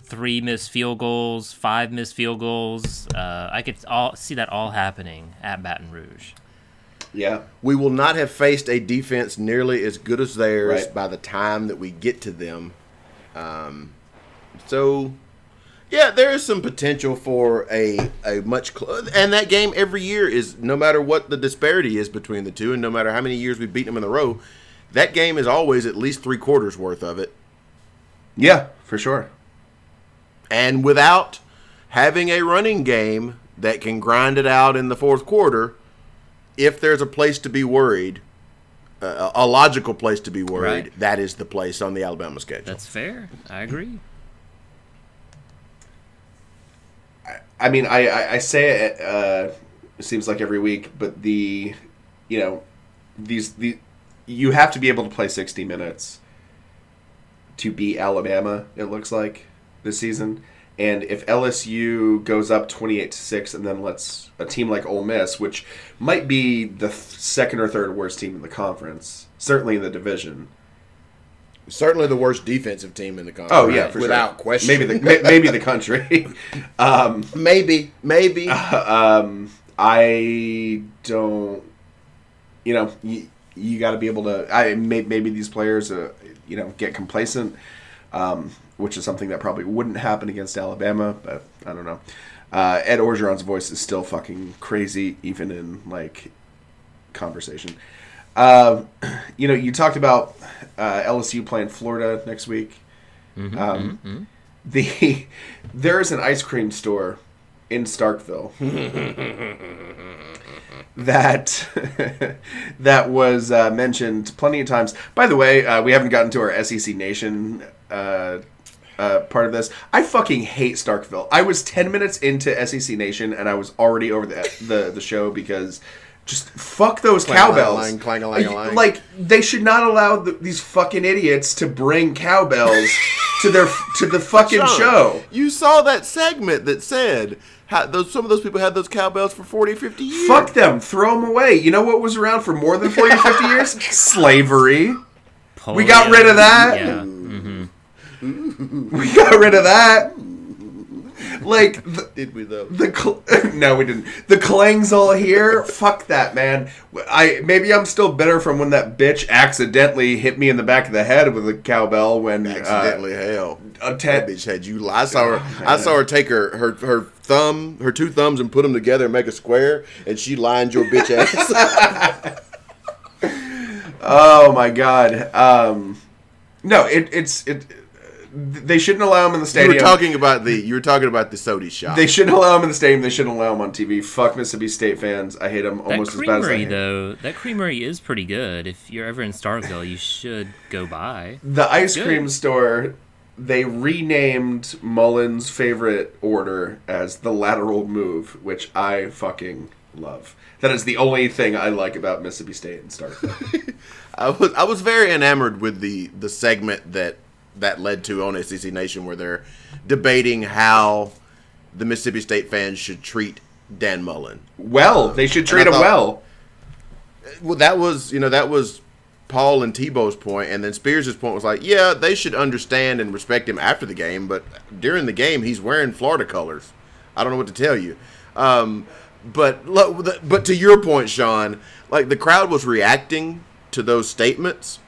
three missed field goals, five missed field goals. Uh, I could all see that all happening at Baton Rouge. yeah. we will not have faced a defense nearly as good as theirs Right. by the time that we get to them. Um, so, yeah, there is some potential for a a much cl- and that game every year is no matter what the disparity is between the two, and no matter how many years we've beaten them in a row, that game is always at least three quarters worth of it. Yeah, for sure. And without having a running game that can grind it out in the fourth quarter, if there's a place to be worried, uh, a logical place to be worried, Right. that is the place on the Alabama schedule. That's fair. I agree. I mean, I, I, I say it, uh, it seems like every week, but the, you know, these the you have to be able to play sixty minutes to beat Alabama. It looks like this season, and if LSU goes up twenty eight to six, and then lets a team like Ole Miss, which might be the th- second or third worst team in the conference, certainly in the division. Certainly the worst defensive team in the country. Oh yeah, for without sure. question. Maybe the maybe the country. um, maybe, maybe. um, I don't. You know, you, you got to be able to. I may, maybe these players, uh, you know, get complacent, um, which is something that probably wouldn't happen against Alabama. But I don't know. Uh, Ed Orgeron's voice is still fucking crazy, even in like conversation. Um, you know, you talked about uh, LSU playing Florida next week. um, The there is an ice cream store in Starkville that that was uh, mentioned plenty of times. By the way, uh, we haven't gotten to our SEC Nation uh, uh, part of this. I fucking hate Starkville. I was ten minutes into SEC Nation and I was already over the the, the show because. Just fuck those cowbells. Clang-a-lang, clang-a-lang-a-lang. Like they should not allow the, these fucking idiots to bring cowbells to their to the fucking Sean, show. You saw that segment that said how those some of those people had those cowbells for 40, 50 years. Fuck them. Throw them away. You know what was around for more than 40 or 50 years? Slavery. Mm-hmm. We got rid of that. Yeah. We got rid of that. Like, the, Did we though? the cl- no, we didn't. The clang's all here. Fuck that, man. I maybe I'm still bitter from when that bitch accidentally hit me in the back of the head with a cowbell when Accidentally, Uh, hell. a That ten- bitch had you. I saw her. I saw her take her her her thumb, her two thumbs, and put them together and make a square, and she lined your bitch ass. oh my god. Um, no, it, it's it. They shouldn't allow him in the stadium. you stadium. were talking about the. You were talking about the Sodi shot. They shouldn't allow him in the stadium. They shouldn't allow him on TV. Fuck Mississippi State fans. I hate them That almost as bad as I creamery hate. though, that creamery is pretty good. If you're ever in Starkville, you should go by. The ice Good. cream store. They renamed Mullen's favorite order as the lateral move, which I fucking love. That is the only thing I like about Mississippi State and Starkville. I was I was very enamored with the the segment that that led to on SEC Nation where they're debating how the Mississippi State fans should treat Dan Mullen. well, they should treat him thought- well. Well, that was you know that was Paul and Tebow's point, and then Spears' point was like, yeah, they should understand and respect him after the game, but during the game he's wearing Florida colors. I don't know what to tell you. Um, but but to your point, Sean, like the crowd was reacting to those statements,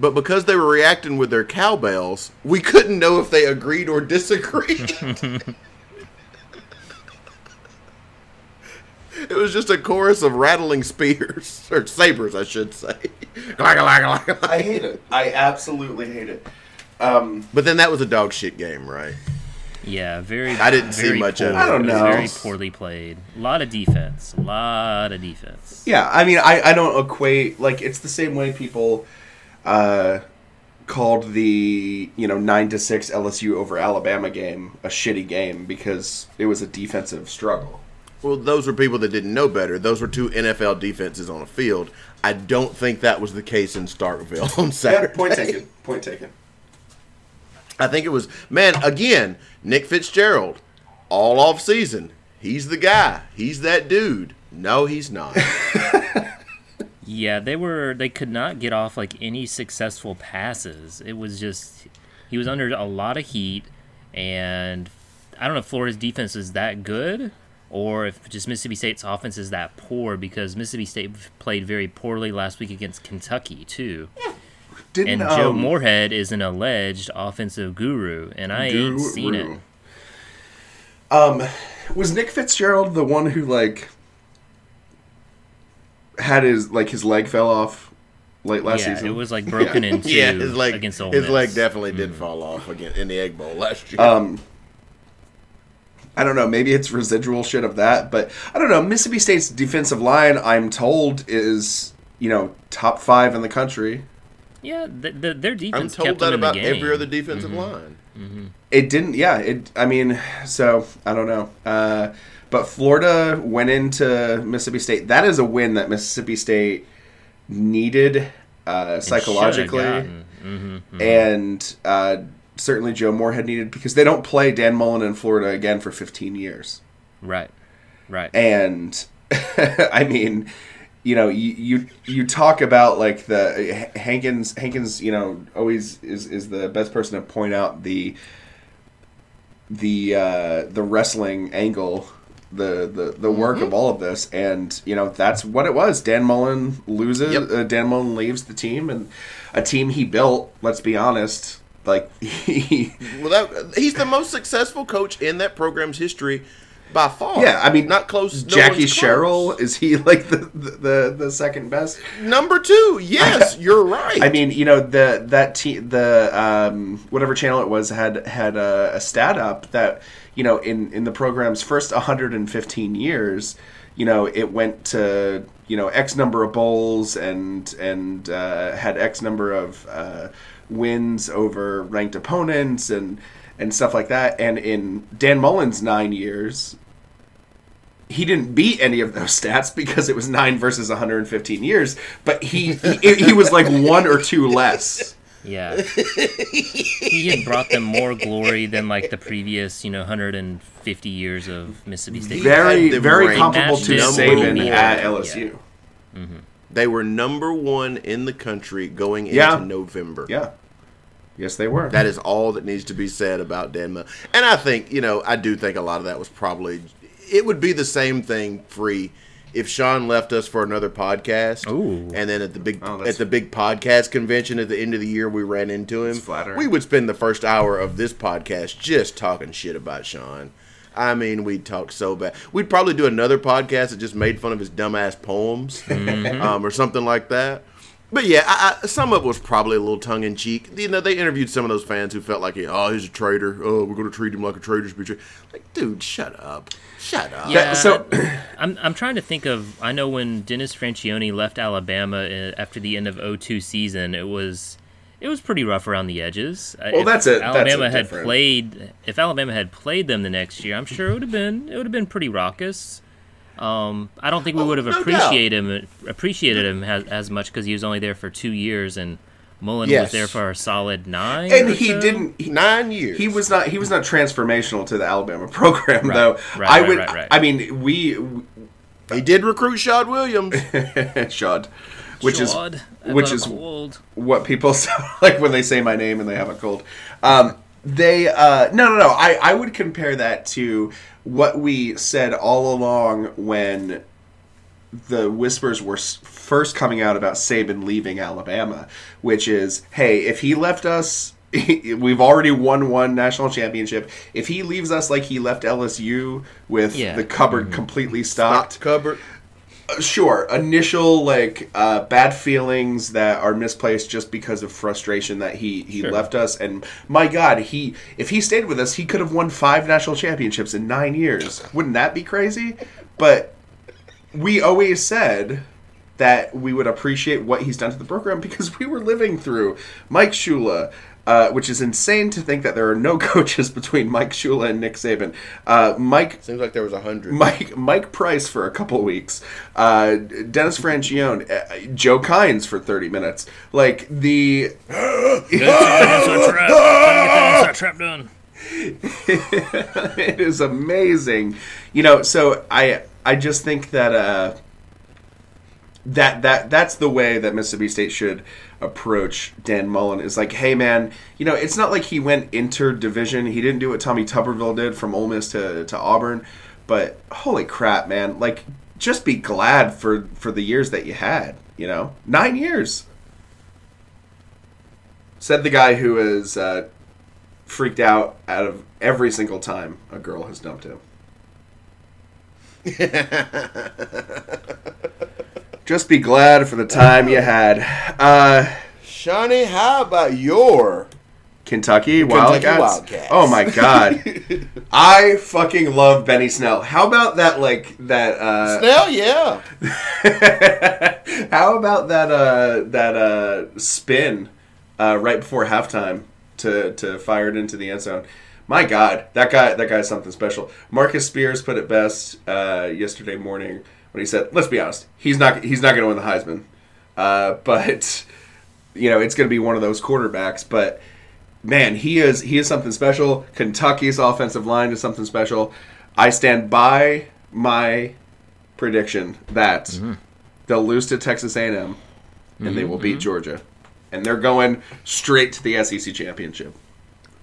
but because they were reacting with their cowbells, we couldn't know if they agreed or disagreed. It was just a chorus of rattling spears or sabers, I should say. I hate it. I absolutely hate it. Um, But then that was a dog shit game, right? Yeah, very. I didn't see very much of it. I don't was know. Very poorly played. A lot of defense. A lot of defense. Yeah, I mean, I, I don't equate like it's the same way people uh, called the you know nine to six LSU over Alabama game a shitty game because it was a defensive struggle. Well, those were people that didn't know better. Those were two NFL defenses on a field. I don't think that was the case in Starkville on Yeah, Saturday. point taken. Point taken. I think it was man again. Nick Fitzgerald, all off season. He's the guy. He's that dude. No, he's not. Yeah, they were. They could not get off like any successful passes. It was just he was under a lot of heat, and I don't know if Florida's defense is that good or if just Mississippi State's offense is that poor because Mississippi State played very poorly last week against Kentucky too. Didn't And Joe um, Moorhead is an alleged offensive guru, and I ain't seen it. Um, was Nick Fitzgerald the one who like had his like his leg fell off late last yeah, season? it was like broken in two yeah, his leg. against Ole his Miss. leg definitely did fall off again in the Egg Bowl last year. Um, I don't know. Maybe it's residual shit of that, but I don't know. Mississippi State's defensive line, I'm told, is you know top five in the country. Yeah, th th their I'm defense told kept that them about every other defensive line. It didn't. Yeah. It. I mean, so I don't know. Uh, but Florida went into Mississippi State. That is a win that Mississippi State needed uh, psychologically, gotten. Mhm. and uh, certainly Joe Moorhead needed because they don't play Dan Mullen in Florida again for 15 years. Right, right. and I mean, you know, you, you you talk about like the Hankins. Hankins, you know, always is is the best person to point out the the uh, the wrestling angle, the the the work of all of this, and you know that's what it was. Dan Mullen loses. Yep. Uh, Dan Mullen leaves the team, and a team he built. Let's be honest, like he. Well, that, he's the most successful coach in that program's history by far. Yeah, I mean, not close. no Jackie one's Sherrill close. is he like the, the the the second best? number two. Yes, you're right. I mean, you know, the that te- the um, whatever channel it was had had a, a stat up that you know in in the program's first 115 years, you know, it went to you know X number of bowls and and uh, had X number of uh, wins over ranked opponents and and stuff like that. And in Dan Mullen's nine years, he didn't beat any of those stats because it was nine versus 115 years, but he he, he was like one or two less. Yeah. he had brought them more glory than like the previous, you know, 150 years of Mississippi State. Very very comparable to Saban one. at Yeah. LSU. Mm-hmm. they were number one in the country going into November. Yeah, yes they were. That is all that needs to be said about Mullen. And I think, you know, I do think a lot of that was probably it would be the same thing free if Sean left us for another podcast. Ooh. And then at the big Oh, at the big podcast convention at the end of the year we ran into him. We would spend the first hour of this podcast just talking shit about Sean. I mean, we'd talk so bad. We'd probably do another podcast that just made fun of his dumbass poems Mm-hmm. um, or something like that. But yeah, I, I, some of it was probably a little tongue in cheek. You know, they interviewed some of those fans who felt like, oh, he's a traitor. Oh, we're going to treat him like a traitor. should. Like, dude, shut up. Shut up. Yeah, so- I'm I'm trying to think of. I know when Dennis Franchione left Alabama uh, after the end of 02 season, it was it was pretty rough around the edges. Uh, Well, if that's a- that's a Alabama had different- played. If Alabama had played them the next year, I'm sure it would have been it would have been pretty raucous. Um, I don't think we would have no doubt. appreciated him appreciated him as, as much because he was only there for two years and Mullen Yes. was there for a solid nine. and or he so. didn't. He, Nine years. he was not. He was not transformational to the Alabama program, Right, though. right, I right, would. right, right. I mean, we He did recruit Shad Williams. Shad. which is Shawd, I've which is cold. what people sound like when they say my name and they have a cold. Um, they uh, no no no. I I would compare that to what we said all along when the whispers were first coming out about Saban leaving Alabama, which is, hey, if he left us, we've already won one national championship. If he leaves us like he left LSU with Yeah. the cupboard completely stocked, Stocked cupboard. Sure initial like uh, bad feelings that are misplaced just because of frustration that he he Sure. left us. And my god he if he stayed with us he could have won five national championships in nine years. Wouldn't that be crazy? But we always said that we would appreciate what he's done to the program because we were living through Mike Shula, uh, which is insane to think that there are no coaches between Mike Shula and Nick Saban. Uh, Mike Seems like there was a hundred. Mike Mike Price for a couple weeks, uh, Dennis Franchione, uh, Joe Kines for thirty minutes. Like the trap. Trying to get that inside trap done. it is amazing, you know. So I I just think that uh, that that that's the way that Mississippi State should approach Dan Mullen. Is like, hey man, you know, it's not like he went interdivision. He didn't do what Tommy Tuberville did from Ole Miss to to Auburn, but holy crap, man! Like, just be glad for for the years that you had. You know, nine years. Said the guy who is uh, freaked out out of every single time a girl has dumped him. Just be glad for the time you had. Uh, Shawnee, how about your? Kentucky, Kentucky Wildcats. Wildcats. Oh my god. I fucking love Benny Snell. How about that like that uh Snell, yeah. how about that uh that uh spin uh right before halftime to to fire it into the end zone. My god, that guy that guy's something special. Marcus Spears put it best uh yesterday morning when he said, "Let's be honest, he's not he's not going to win the Heisman." Uh but you know, it's going to be one of those quarterbacks, but man, he is he is something special. Kentucky's offensive line is something special. I stand by my prediction that mm-hmm. they'll lose to Texas A&M and they mm-hmm, will beat mm-hmm. Georgia, and they're going straight to the SEC championship.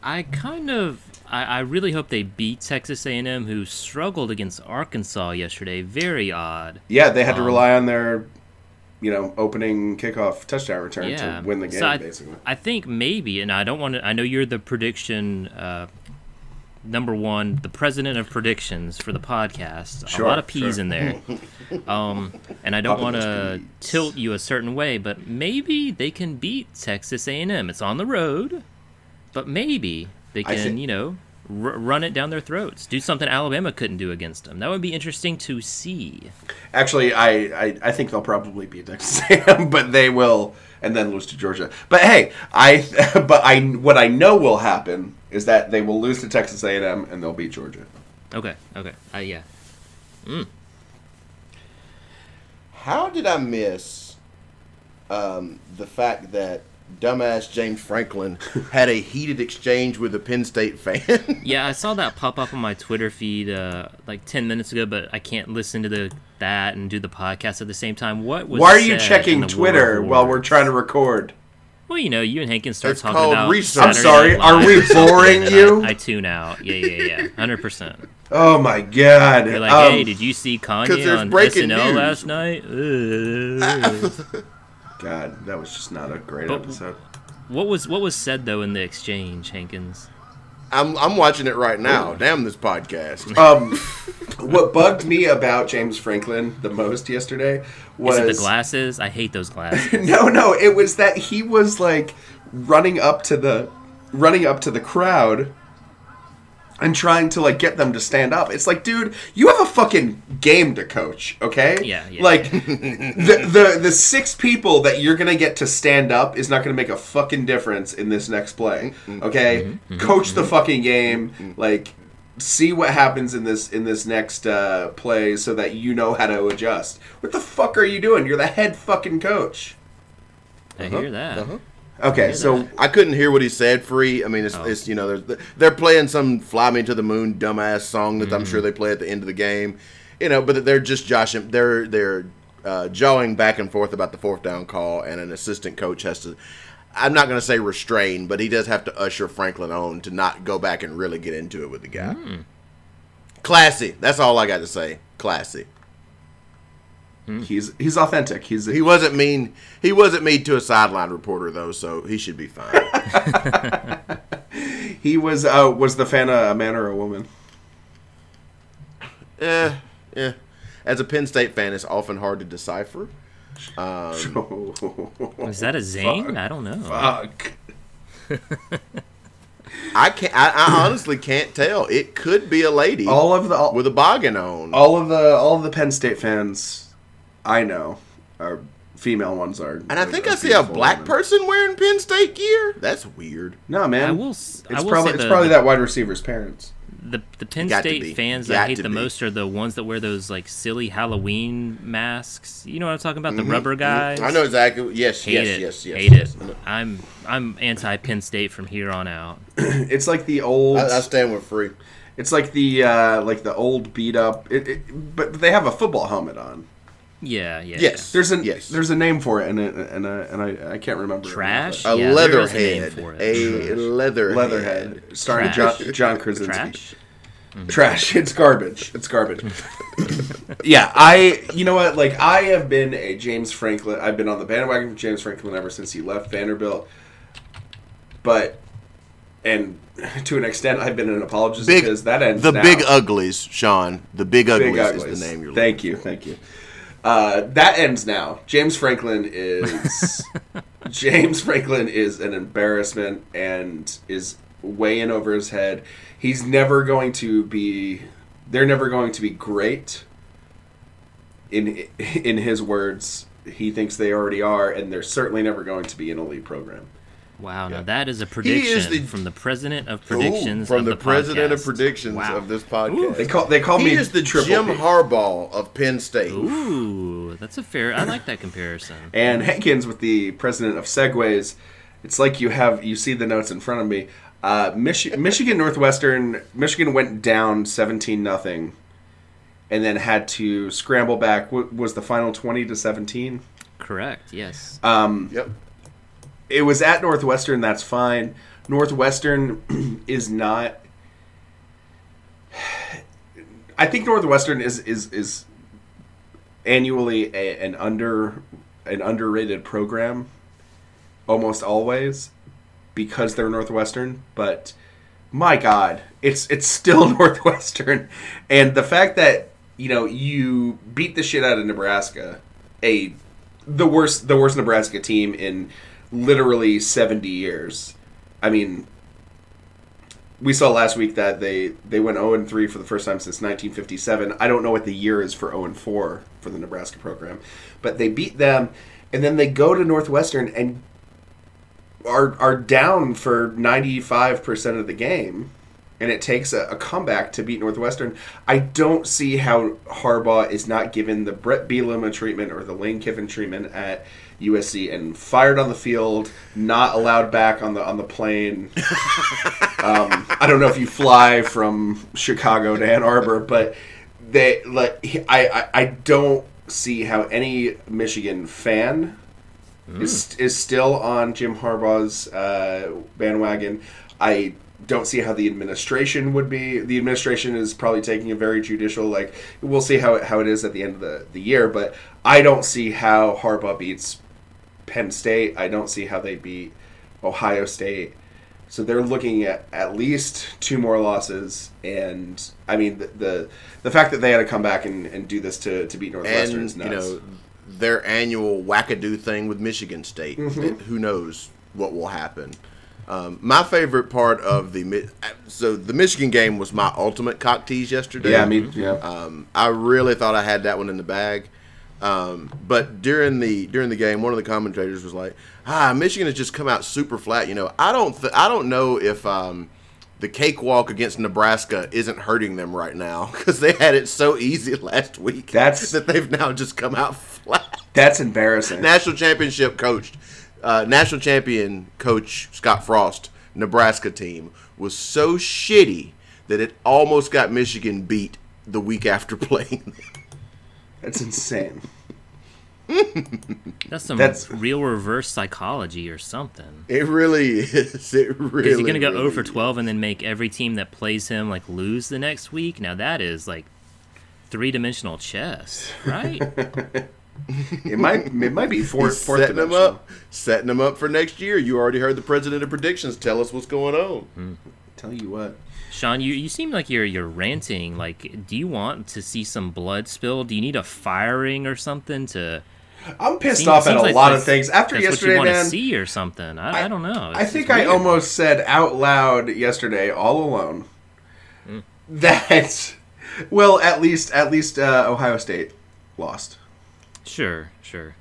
I kind of, I, I really hope they beat Texas A&M, who struggled against Arkansas yesterday. Very odd. Yeah, they had to Um, rely on their, you know, opening kickoff touchdown return Yeah, to win the game. So I, basically, I think maybe, and I don't want to. I know you're the prediction uh, number one, the president of predictions for the podcast. Sure, a lot of peas sure. in there. um, and I don't want to tilt you a certain way, but maybe they can beat Texas A&M. It's on the road, but maybe they can, think- you know, r- run it down their throats. Do something Alabama couldn't do against them. That would be interesting to see. Actually, I, I, I think they'll probably beat Texas A&M, but they will, and then lose to Georgia. But hey, I but I what I know will happen is that they will lose to Texas A&M and they'll beat Georgia. Okay, okay, uh, yeah. How did I miss um, the fact that dumbass James Franklin had a heated exchange with a Penn State fan? Yeah, I saw that pop up on my Twitter feed uh, like ten minutes ago, but I can't listen to the that and do the podcast at the same time. What was? Why are you checking Twitter while we're trying to record? Well, you know, you and Hankins start It's talking about. research. I'm sorry, are we boring you? I, I tune out. Yeah, yeah, yeah, hundred percent. Oh my god! You're like, Um, hey, did you see Kanye on SNL news. last night? God, that was just not a great But- episode. what was what was said though in the exchange, Hankins? I'm, I'm watching it right now. Damn this podcast. Um, what bugged me about James Franklin the most yesterday was Is it the glasses? I hate those glasses. No, no, it was that he was like running up to the running up to the crowd and trying to like get them to stand up. It's like, dude, you have a fucking game to coach, okay? Yeah, yeah, Like the the the six people that you're gonna get to stand up is not gonna make a fucking difference in this next play. Mm-hmm. Okay? Mm-hmm. Mm-hmm. Coach the fucking game. Like see what happens in this in this next uh, play so that you know how to adjust. What the fuck are you doing? You're the head fucking coach. I Uh-huh, hear that. Uh-huh. Okay, so I couldn't hear what he said. Free. I mean, it's, Oh. it's you know they're they're playing some "Fly Me to the Moon" dumbass song that I'm Mm-hmm. sure they play at the end of the game. You know, but they're just joshing. They're they're uh, jawing back and forth about the fourth down call, and an assistant coach has to. I'm not going to say restrain, but he does have to usher Franklin on to not go back and really get into it with the guy. Hmm. Classy. That's all I got to say. Classy. He's he's authentic. He's He wasn't mean. He wasn't mean to a sideline reporter though, so he should be fine. he was uh, was the fan a, a man or a woman? Eh, yeah. As a Penn State fan, it's often hard to decipher. Is that a Zane? I don't know. Fuck. I can't. I, I honestly can't tell. It could be a lady All of the all, with a boggin on. all of the all of the Penn State fans I know are female ones are. and I think I see a black women. person wearing Penn State gear. That's weird. No man, I will s- I It's will probably say it's the- probably that wide receiver's parents. The the Penn State fans that I hate the be. most are the ones that wear those like silly Halloween masks. You know what I'm talking about? The rubber guys. Mm-hmm. I know exactly. Yes, Hate yes, it. yes, yes. Hate yes. it. I'm I'm anti Penn State from here on out. It's like the old. I, I stand with free. it's like the uh, like the old beat up. It, it, but they have a football helmet on. Yeah, yeah. Yes. There's a Yes. there's a name for it, and it, and a, and I, I can't remember. it. Trash? A Yeah, there is a leatherhead. for it. A leatherhead. Leatherhead, starring Trash. John, John Krasinski. Trash. Mm-hmm. Trash. It's garbage. It's garbage. yeah, I. You know what? Like I have been a James Franklin. I've been on the bandwagon for James Franklin ever since he left Vanderbilt. But, and to an extent, I've been an apologist Big. because that ends the now. big uglies, Sean. The big uglies, Big Uglies. is the name you're. looking Thank you, thank you. Uh, that ends now. James Franklin is James Franklin is an embarrassment and is way in over his head. He's never going to be. They're never going to be great. In in his words, he thinks they already are, and they're certainly never going to be an elite program. Wow, Yeah. now that is a prediction is the- from the president of Ooh, predictions from of the, the, president of predictions Wow. of this podcast. They call they call he me is the Triple Jim P. Harbaugh of Penn State. Ooh, that's a fair. I like that comparison. And Hankins with the president of segues. It's like you have you see the notes in front of me. Uh, Michi- Michigan Northwestern Michigan went down seventeen nothing, and then had to scramble back. W- was the final twenty to seventeen? Correct. Yes. Yep. It was at Northwestern. That's fine. Northwestern is not. I think Northwestern is is is annually a, an under an underrated program, almost always, because they're Northwestern. But my God, it's it's still Northwestern, and the fact that you know you beat the shit out of Nebraska, a the worst the worst Nebraska team in literally seventy years. I mean, we saw last week that they they went zero and three for the first time since 1957. I don't know what the year is for zero and four for the Nebraska program, but they beat them, and then they go to Northwestern and are are down for 95% of the game and it takes a, a comeback to beat Northwestern. I don't see how Harbaugh is not given the Bret Bielema treatment or the Lane Kiffin treatment at USC and fired on the field, not allowed back on the on the plane. um, I don't know if you fly from Chicago to Ann Arbor, but they like I, I I don't see how any Michigan fan is is still on Jim Harbaugh's uh, bandwagon. I don't see how the administration would be. The administration is probably taking a very judicial like. We'll see how it, how it is at the end of the, the year, but I don't see how Harbaugh beats Penn State. I don't see how they beat Ohio State. So they're looking at at least two more losses, and I mean the the, the fact that they had to come back and, and do this to, to beat Northwestern and is you nuts. know their annual wackadoo thing with Michigan State. Mm-hmm. It- who knows what will happen? Um, my favorite part of the so the Michigan game was my ultimate cock tease yesterday. yeah, I mean, yeah. Um, I really thought I had that one in the bag. Um, but during the during the game, one of the commentators was like, "Ah, Michigan has just come out super flat." You know, I don't th- I don't know if um, the cakewalk against Nebraska isn't hurting them right now because they had it so easy last week. That's- that they've now just come out flat. That's embarrassing. National championship coached, uh, national champion coach Scott Frost, Nebraska team was so shitty that it almost got Michigan beat the week after playing. them. That's insane. That's some That's- real reverse psychology or something. It really is. It really. Is he gonna go really 0 for is. 12 and then make every team that plays him like lose the next week? Now that is like three dimensional chess, right? It might it might be fourth He's fourth setting them up, setting them up for next year. You already heard the president of predictions tell us what's going on. Tell you what. Sean, you, you seem like you're you're ranting. Like, do you want to see some blood spill? Do you need a firing or something to? I'm pissed Seems- off at a like lot of things. After that's yesterday, what you want man, to see or something. I, I, don't know. I think I almost said out loud yesterday, all alone, Hmm. that well, at least at least uh, Ohio State lost. Sure, sure.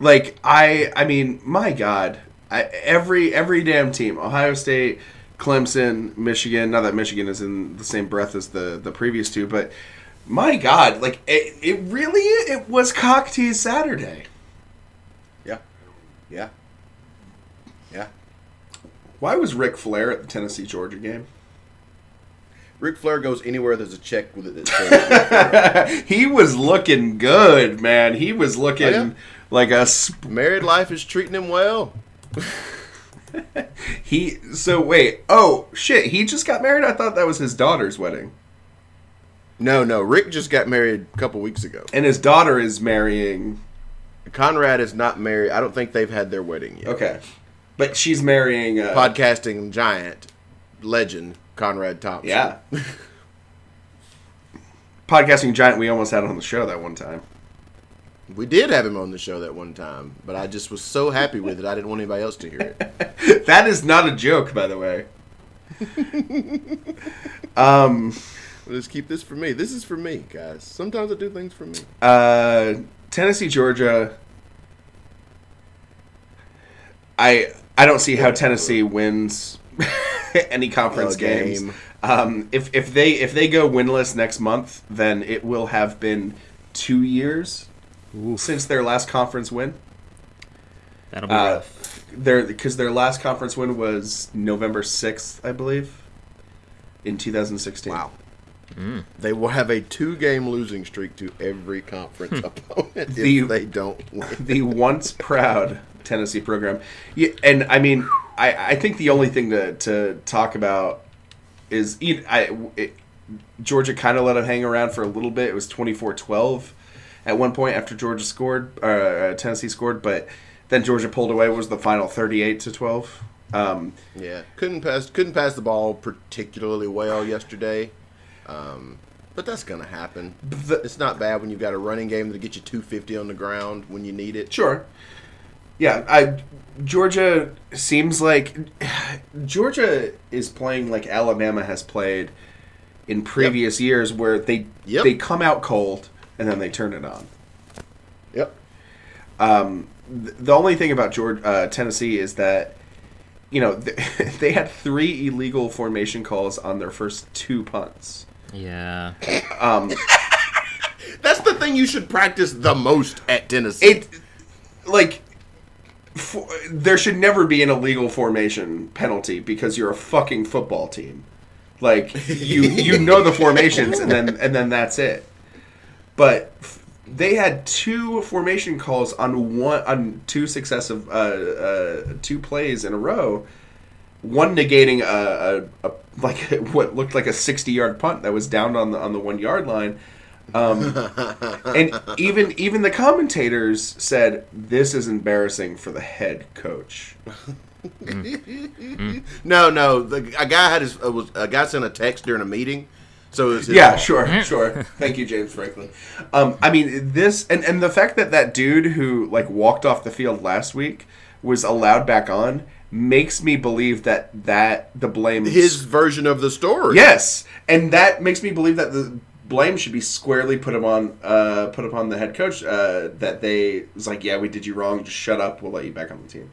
Like I, I mean, my God, I, every every damn team, Ohio State, Clemson, Michigan. Not that Michigan is in the same breath as the the previous two, but my God, like it, it really it was cock tease Saturday. Yeah, yeah, yeah. Why was Ric Flair at the Tennessee Georgia game? Ric Flair goes anywhere there's a check with it. That he was looking good, man. He was looking Oh, yeah? like a sp- Married life is treating him well. he. So wait, oh shit, he just got married. I thought that was his daughter's wedding, No, no. Rick just got married a couple weeks ago. and his daughter is marrying. Conrad is not married. I don't think they've had their wedding yet. Okay, but she's marrying. Uh, Podcasting giant, legend, Conrad Thompson. yeah. Podcasting giant, we almost had on the show that one time. We did have him on the show that one time, but I just was so happy with it, I didn't want anybody else to hear it. That is not a joke, by the way. Um, let's keep this for me. This is for me, guys. Sometimes I do things for me. Uh, Tennessee, Georgia. I I don't see how Tennessee wins any conference A games. game. Um, if if they if they go winless next month, then it will have been two years since their last conference win. That'll be Uh, rough. their because their last conference win was November sixth, I believe, in 2016. Wow. They will have a two-game losing streak to every conference opponent if they don't win. the once proud Tennessee program. Yeah, and I mean, I, I think the only thing to, to talk about is I, it, Georgia kind of let them hang around for a little bit. It was 24-12 at one point after Georgia scored, uh, Tennessee scored, but then Georgia pulled away. What was the final 38 to 12? Um, Yeah, couldn't pass couldn't pass the ball particularly well yesterday, um, but that's gonna happen. the- it's not bad when you've got a running game that get you 250 on the ground when you need it. Sure. Yeah, I Georgia seems like Georgia is playing like Alabama has played in previous years where they Yep. they come out cold and then they turn it on. Yep. Th- The only thing about Georgia, uh, Tennessee is that you know th- they had three illegal formation calls on their first two punts. Yeah. That's the thing you should practice the most at Tennessee. It like for, there should never be an illegal formation penalty because you're a fucking football team. Like you you know the formations and then and then that's it. But f- they had two formation calls on one on two successive uh, uh, two plays in a row. One negating a, a, a like what looked like a sixty yard punt that was down on the on the one yard line. Um, and even even the commentators said this is embarrassing for the head coach. no, no, the, a guy had his uh, was a guy sent a text during a meeting, so it was his Yeah, fault. sure, sure. Thank you, James Franklin. Um, I mean, this and and the fact that that dude who like walked off the field last week was allowed back on makes me believe that that the blame His version of the story. yes, and that makes me believe that the blame should be squarely put upon uh, put upon the head coach. Uh, that they was like, yeah, we did you wrong. Just shut up. We'll let you back on the team.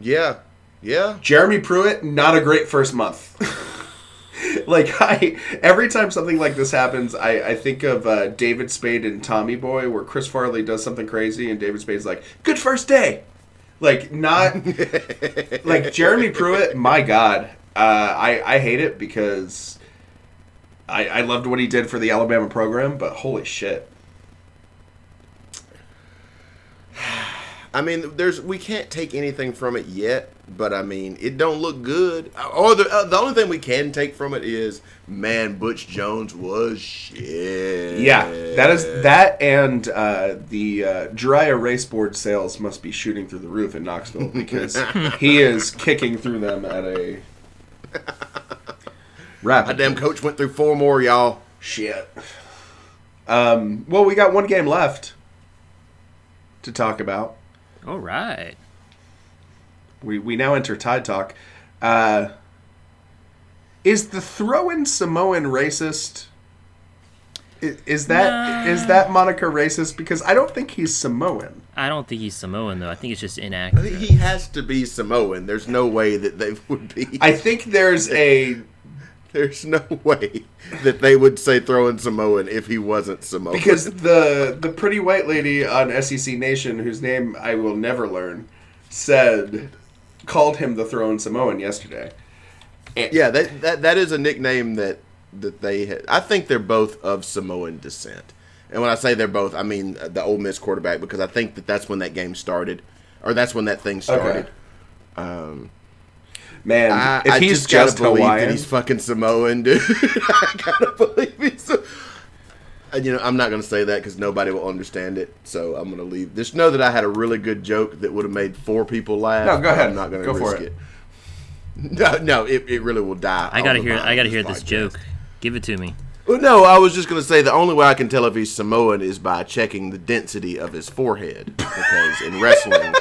yeah, yeah. Jeremy Pruitt, not a great first month. like I, every time something like this happens, I, I think of uh, David Spade and Tommy Boy, where Chris Farley does something crazy, and David Spade's like, "Good first day." Like not like Jeremy Pruitt. My God, uh, I I hate it because I I loved what he did for the Alabama program, but holy shit. I mean, there's we can't take anything from it yet, but I mean, it don't look good. Or the uh, the only thing we can take from it is, man, Butch Jones was shit. Yeah, that is that, and uh, the uh, dry erase board sales must be shooting through the roof in Knoxville because he is kicking through them at a rapid. My damn coach went through four more, y'all. shit. Um, well, we got one game left to talk about. All right. We we now enter Tide Talk. Uh, is the throw-in Samoan racist? I- Is that is that moniker racist? Because I don't think he's Samoan. I don't think he's Samoan though. I think it's just I think inaccurate. he has to be Samoan. There's no way that they would be. I think there's a There's no way that they would say throwing Samoan if he wasn't Samoan. because the the pretty white lady on SEC Nation, whose name I will never learn, said called him the throne Samoan yesterday. yeah, that, that that is a nickname that that they. Had. I think they're both of Samoan descent. And when I say they're both, I mean the Ole Miss quarterback because I think that that's when that game started, or that's when that thing started. Um, Man, I, if I he's just gotta just believe Hawaiian, that he's fucking Samoan, dude. I gotta believe he's. A, and, uh, you know, I'm not gonna say that because nobody will understand it. So I'm gonna leave. Just know that I had a really good joke that would have made four people laugh. No, go ahead. I'm not gonna Go for risk it. it. No, no, it, it really will die. I gotta hear. I gotta hear this podcast. joke. Give it to me. Well, no, I was just gonna say the only way I can tell if he's Samoan is by checking the density of his forehead because in wrestling,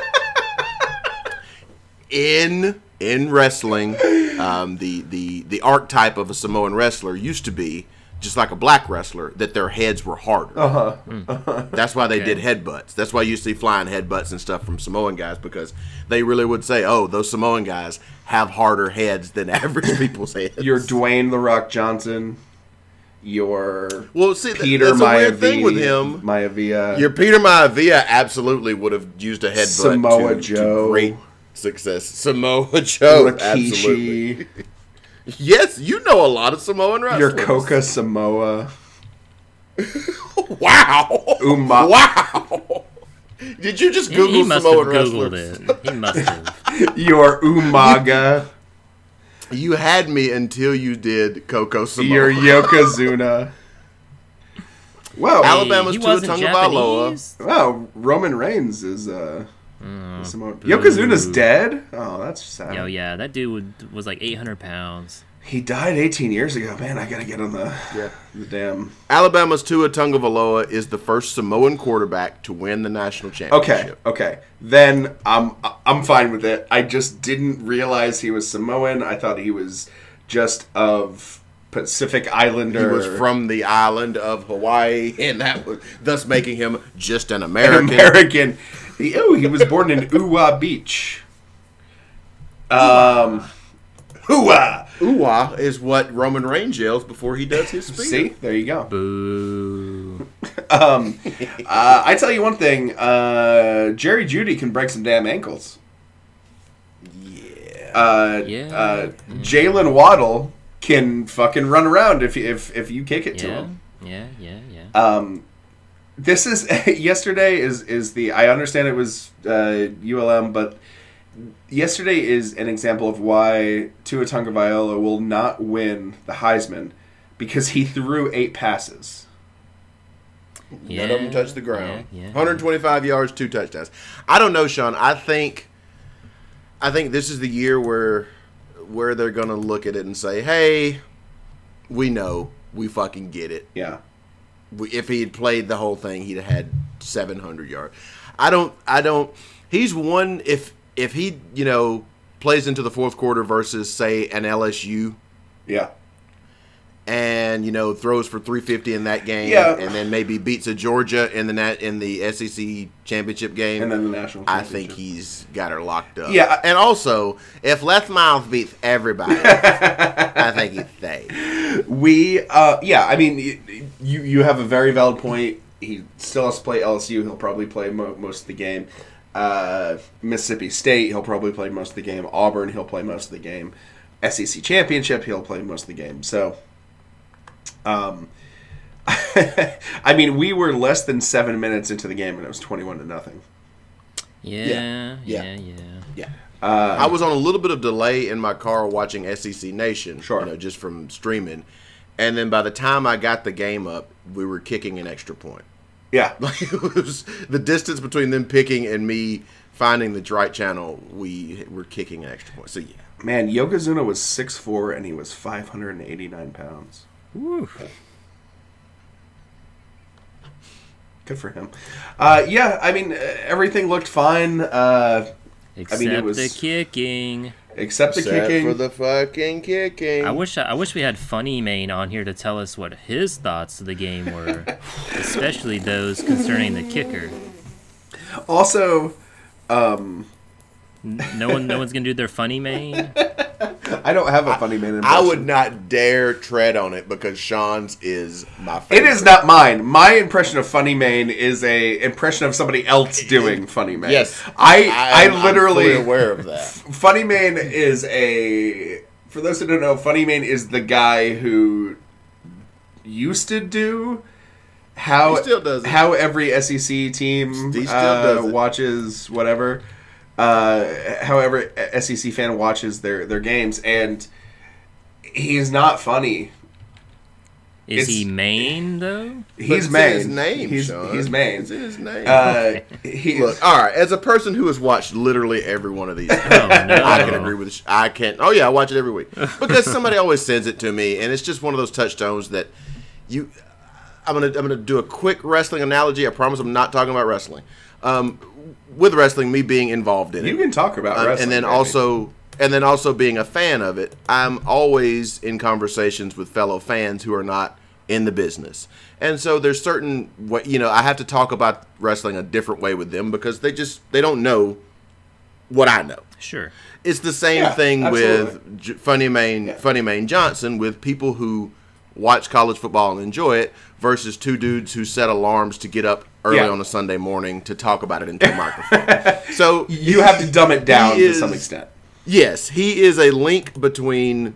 in in wrestling, um, the the the archetype of a Samoan wrestler used to be just like a black wrestler that their heads were harder. Uh-huh. That's why they Okay. did headbutts. That's why you see flying headbutts and stuff from Samoan guys because they really would say, "Oh, those Samoan guys have harder heads than average people's heads." you're Dwayne the Rock Johnson. You're well, see, Peter that's a weird Maivia. thing with him. Maivia. Your Peter Maivia absolutely would have used a headbutt Samoa to, Joe. to great success. Samoa Joe, absolutely. Yes, you know a lot of Samoan wrestlers. Your wrestlers. Coca Samoa. Wow. Uma- Wow. Did you just He, Google he must have googled wrestlers? it. He must have. Your Umaga. You had me until you did Coco Samoa. your Yokozuna. Whoa. Alabama's he Tua wasn't Tagovailoa. Japanese. Roman Reigns is uh Samoan- uh, Yokozuna's dead. Oh, that's sad. Yo, yeah, that dude would, was like 800 pounds. He died 18 years ago. Man, I gotta get on the Yeah. the damn. Alabama's Tua Tagovailoa is the first Samoan quarterback to win the national championship. Okay, okay. Then I'm I'm fine with it. I just didn't realize he was Samoan. I thought he was just of Pacific Islander. He was from the island of Hawaii, and that was thus making him just an an American. American. He, oh, he was born in Uwa Beach. Um, Uwa. Uwa is what Roman Reigns yells before he does his speech. See, there you go. Boo. Uh, I tell you one thing. Uh, Jerry Jeudy can break some damn ankles. Yeah. Uh, Yeah. uh, Jaylen Waddle can fucking run around if if if you kick it to him. yeah, yeah, yeah. Um, this is yesterday is is the I understand it was uh, ULM, but yesterday is an example of why Tua Tagovailoa will not win the Heisman because he threw eight passes. yeah, None of them touched the ground. Yeah, yeah. 125 yards, two touchdowns. I don't know, Sean. I think, I think this is the year where, where they're gonna look at it and say, "Hey, we know, we fucking get it. Yeah, We- If he had played the whole thing, he'd have had 700 yards. I don't, I don't. He's one. If if he, you know, plays into the fourth quarter versus say an LSU yeah. And you know throws for 350 in that game Yeah. and then maybe beats a Georgia in the nat in the SEC championship game And then the national. I think he's got her locked up. Yeah. and also if Les Miles beats everybody, I think he's safe. We, uh, yeah, I mean, you you have a very valid point. He still has to play LSU. He'll probably play mo- most of the game. Uh, Mississippi State, he'll probably play most of the game. Auburn, he'll play most of the game. SEC championship, he'll play most of the game. So, um, I mean, we were less than seven minutes into the game, and it was twenty-one to nothing. Yeah, Yeah, yeah, yeah. yeah. Yeah. I was on a little bit of delay in my car watching SEC Nation, Sure. you know, just from streaming. And then by the time I got the game up, we were kicking an extra point. Yeah, Like it was the distance between them picking and me finding the right channel. We were kicking an extra point. So yeah, man, Yokozuna was six four, and he was five hundred and eighty-nine pounds. Woo. Good for him. Uh, yeah, I mean, uh, everything looked fine. Uh, Except mean, it was- the kicking. except the Except kicking. for the fucking kicking. I wish I wish we had Funny Maine on here to tell us what his thoughts of the game were, especially those concerning the kicker. also, um, No one, no one's gonna do their Funny Maine. I don't have a funny man. I would not dare tread on it because Sean's is my It favorite. is not mine. My impression of Funny Maine is a impression of somebody else doing Funny man. Yes, I I, I'm- I'm literally fully aware of that. Funny Maine is a. For those who don't know, Funny Maine is the guy who used to do how He still does it. how every SEC team uh, it. watches whatever. Uh, however, SEC fan watches their their games, and he's not funny. Is It's- he Maine though? He's But Maine. his name, He's Sean. he's Maine. It's his name. Uh, he, Look, all right. As a person who has watched literally every one of these, Oh no! I can agree with. Sh- I can't. Oh yeah, I watch it every week because somebody always sends it to me, and it's just one of those touchstones that you. I'm gonna I'm gonna do a quick wrestling analogy. I promise I'm not talking about wrestling. Um, with wrestling, me being involved in it, you can talk about Um, wrestling, and then baby. also and then also being a fan of it i'm always in conversations with fellow fans who are not in the business and so there's certain what you know i have to talk about wrestling a different way with them because they just they don't know what i know Sure. it's the same Yeah, thing absolutely. with J- funny Maine funny Maine johnson with people who watch college football and enjoy it versus two dudes who set alarms to get up early Yeah. on a sunday morning to talk about it into a microphone so you have to dumb it down He to some extent. Yes, he is a link between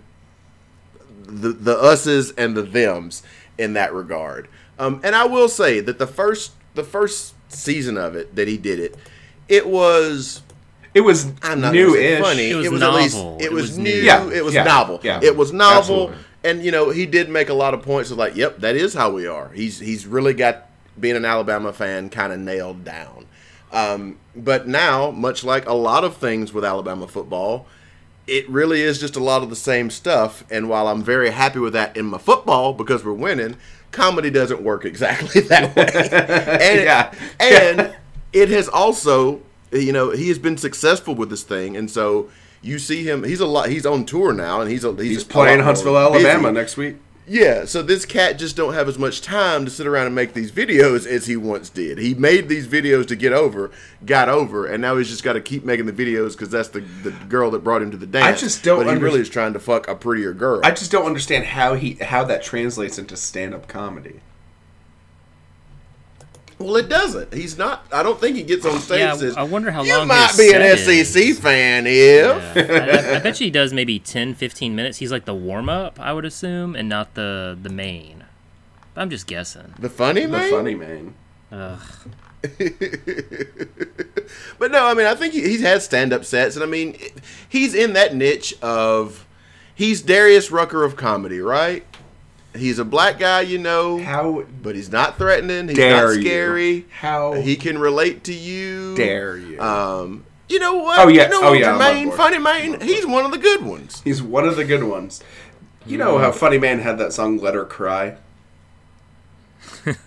the the us's and the thems in that regard. Um, and I will say that the first the first season of it that he did it, it was It was I'm not gonna say new-ish. funny. It was at least novel. it, It was, was new. new. Yeah, It was yeah, novel. yeah. It was novel. Absolutely. And you know he did make a lot of points of like, yep, that is how we are. He's he's really got being an Alabama fan kind of nailed down. Um, but now, much like a lot of things with Alabama football, it really is just a lot of the same stuff. And while I'm very happy with that in my football because we're winning, comedy doesn't work exactly that way. and Yeah. and it has also, you know, he has been successful with this thing, and so you see him. He's a lot. He's on tour now, and he's a, he's, He's playing Huntsville, Alabama busy. next week. Yeah, so this cat just don't have as much time to sit around and make these videos as he once did. He made these videos to get over, got over, and now he's just got to keep making the videos because that's the the girl that brought him to the dance. I just don't But he under- really is trying to fuck a prettier girl. I just don't understand how he how that translates into stand up comedy. Well, it doesn't. He's not. I don't think he gets on stage. Yeah, says, I wonder how you long might his be an set is." SEC fan if. Yeah. I, I, I bet you he does maybe 10, 15 minutes. He's like the warm up, I would assume, and not the the main. I'm just guessing. The funny man? The funny man. Ugh. But no, I mean, I think he, he's had stand up sets, and I mean, he's in that niche of he's Darius Rucker of comedy, right? He's a black guy, you know, How but he's not threatening. He's dare not scary. you? How He can relate to you. dare you? Um, you know what? Oh, yeah. You know Oh, yeah, I'm Jermaine, funny man. He's one of the good ones. He's one of the good ones. You know how Funny Man had that song "Let Her Cry."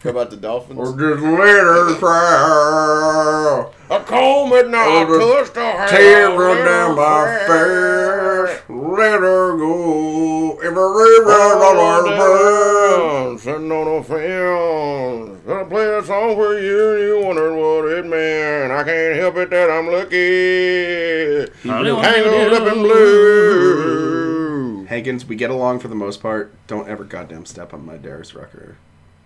How about the Dolphins? Or just let her cry. a comb at night, Oh, the touched Tear down my cry. face. Let her go. Every river on her face. Sitting on a fence, gonna play a song for you, and you wondered what it meant. I can't help it that I'm lucky. Probably won't Hang it. up in blue. Higgins, we get along for the most part. Don't ever goddamn step on my Darius Rucker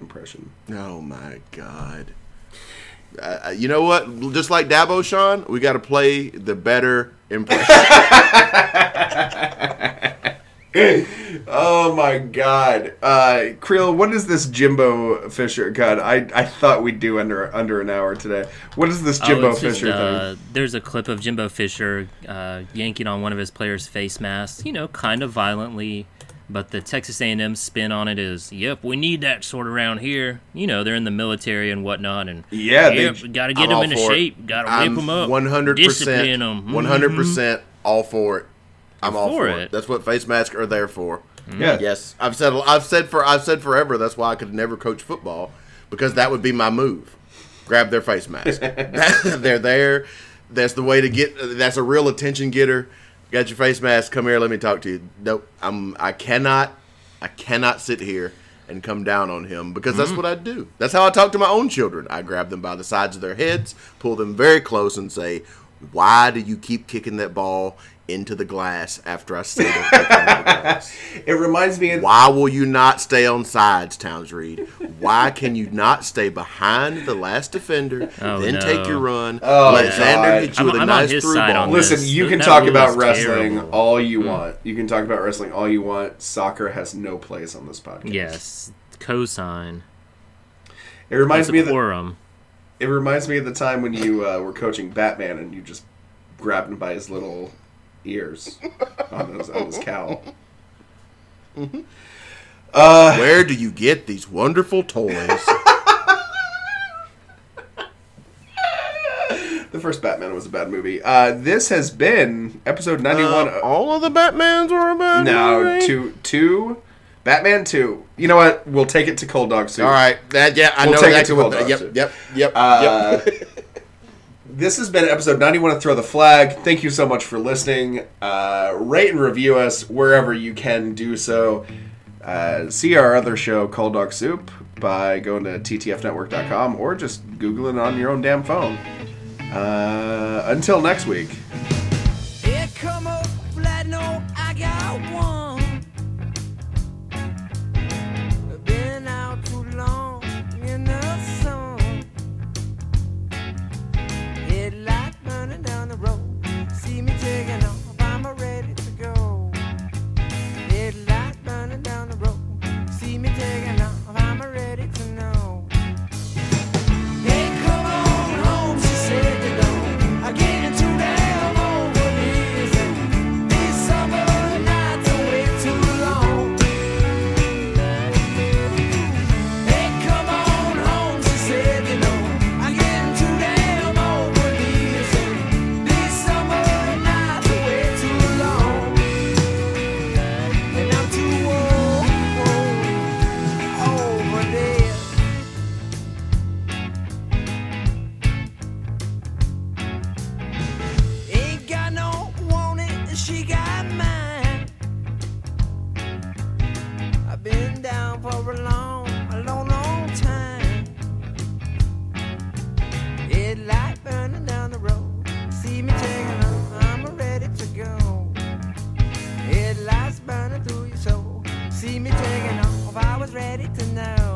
impression. Oh my god. Uh, you know what? Just like Dabo, Sean, we got to play the better impression. Oh my god. Uh Creel, what is this Jimbo Fisher God, I, I thought we'd do under under an hour today. What is this Jimbo Oh, it's just, Fisher uh, thing? There's a clip of Jimbo Fisher uh, yanking on one of his players' face masks, you know, kind of violently. But the Texas A&M spin on it is, yep, we need that sort around here. You know, they're in the military and whatnot, and Yeah, they- yep, got to get I'm them into for it. shape, got to whip I'm them up, 100%, discipline them. 100% mm-hmm. all for it. I'm all for for it. it. That's what face masks are there for. Mm-hmm. Yeah. Yes, I've said I've said for I've said forever. That's why I could never coach football because that would be my move. Grab their face mask. They're there. That's the way to get. That's a real attention getter. Got your face mask. Come here. Let me talk to you. Nope. I'm. I cannot. I cannot sit here and come down on him because that's mm-hmm. what I do. That's how I talk to my own children. I grab them by the sides of their heads, pull them very close, and say, "Why do you keep kicking that ball into the glass after I say don't it into the glass?" It reminds me of Why will you not stay on sides, Towns Reed? Why can you not stay behind the last defender, Oh, then no. take your run, Oh, let God. Xander hit you I'm- with a I'm nice his through ball? Listen, this. you can That talk about wrestling terrible. all you mm. want. You can talk about wrestling all you want. Soccer has no place on this podcast. Yes, cosign. It reminds me of the, quorum. It reminds me of the time when you uh, were coaching Batman and you just grabbed him by his little ears on his, on his cowl. Where do you get these wonderful toys? The first Batman was a bad movie. Uh, this has been episode ninety-one. Uh, all of the Batmans were about no, two, two, Batman two. You know what? We'll take it to Cold Dog Soup. All right, that yeah, I We'll know take it to. Cold Dog yep, Soup. yep, yep, Uh, yep. This has been episode 91 of Throw the Flag. Thank you so much for listening. Uh, rate and review us wherever you can do so. Uh, see our other show, Cold Dog Soup, by going to ttfnetwork.com or just Googling on your own damn phone. Uh, until next week. see me taking off, I was ready to know.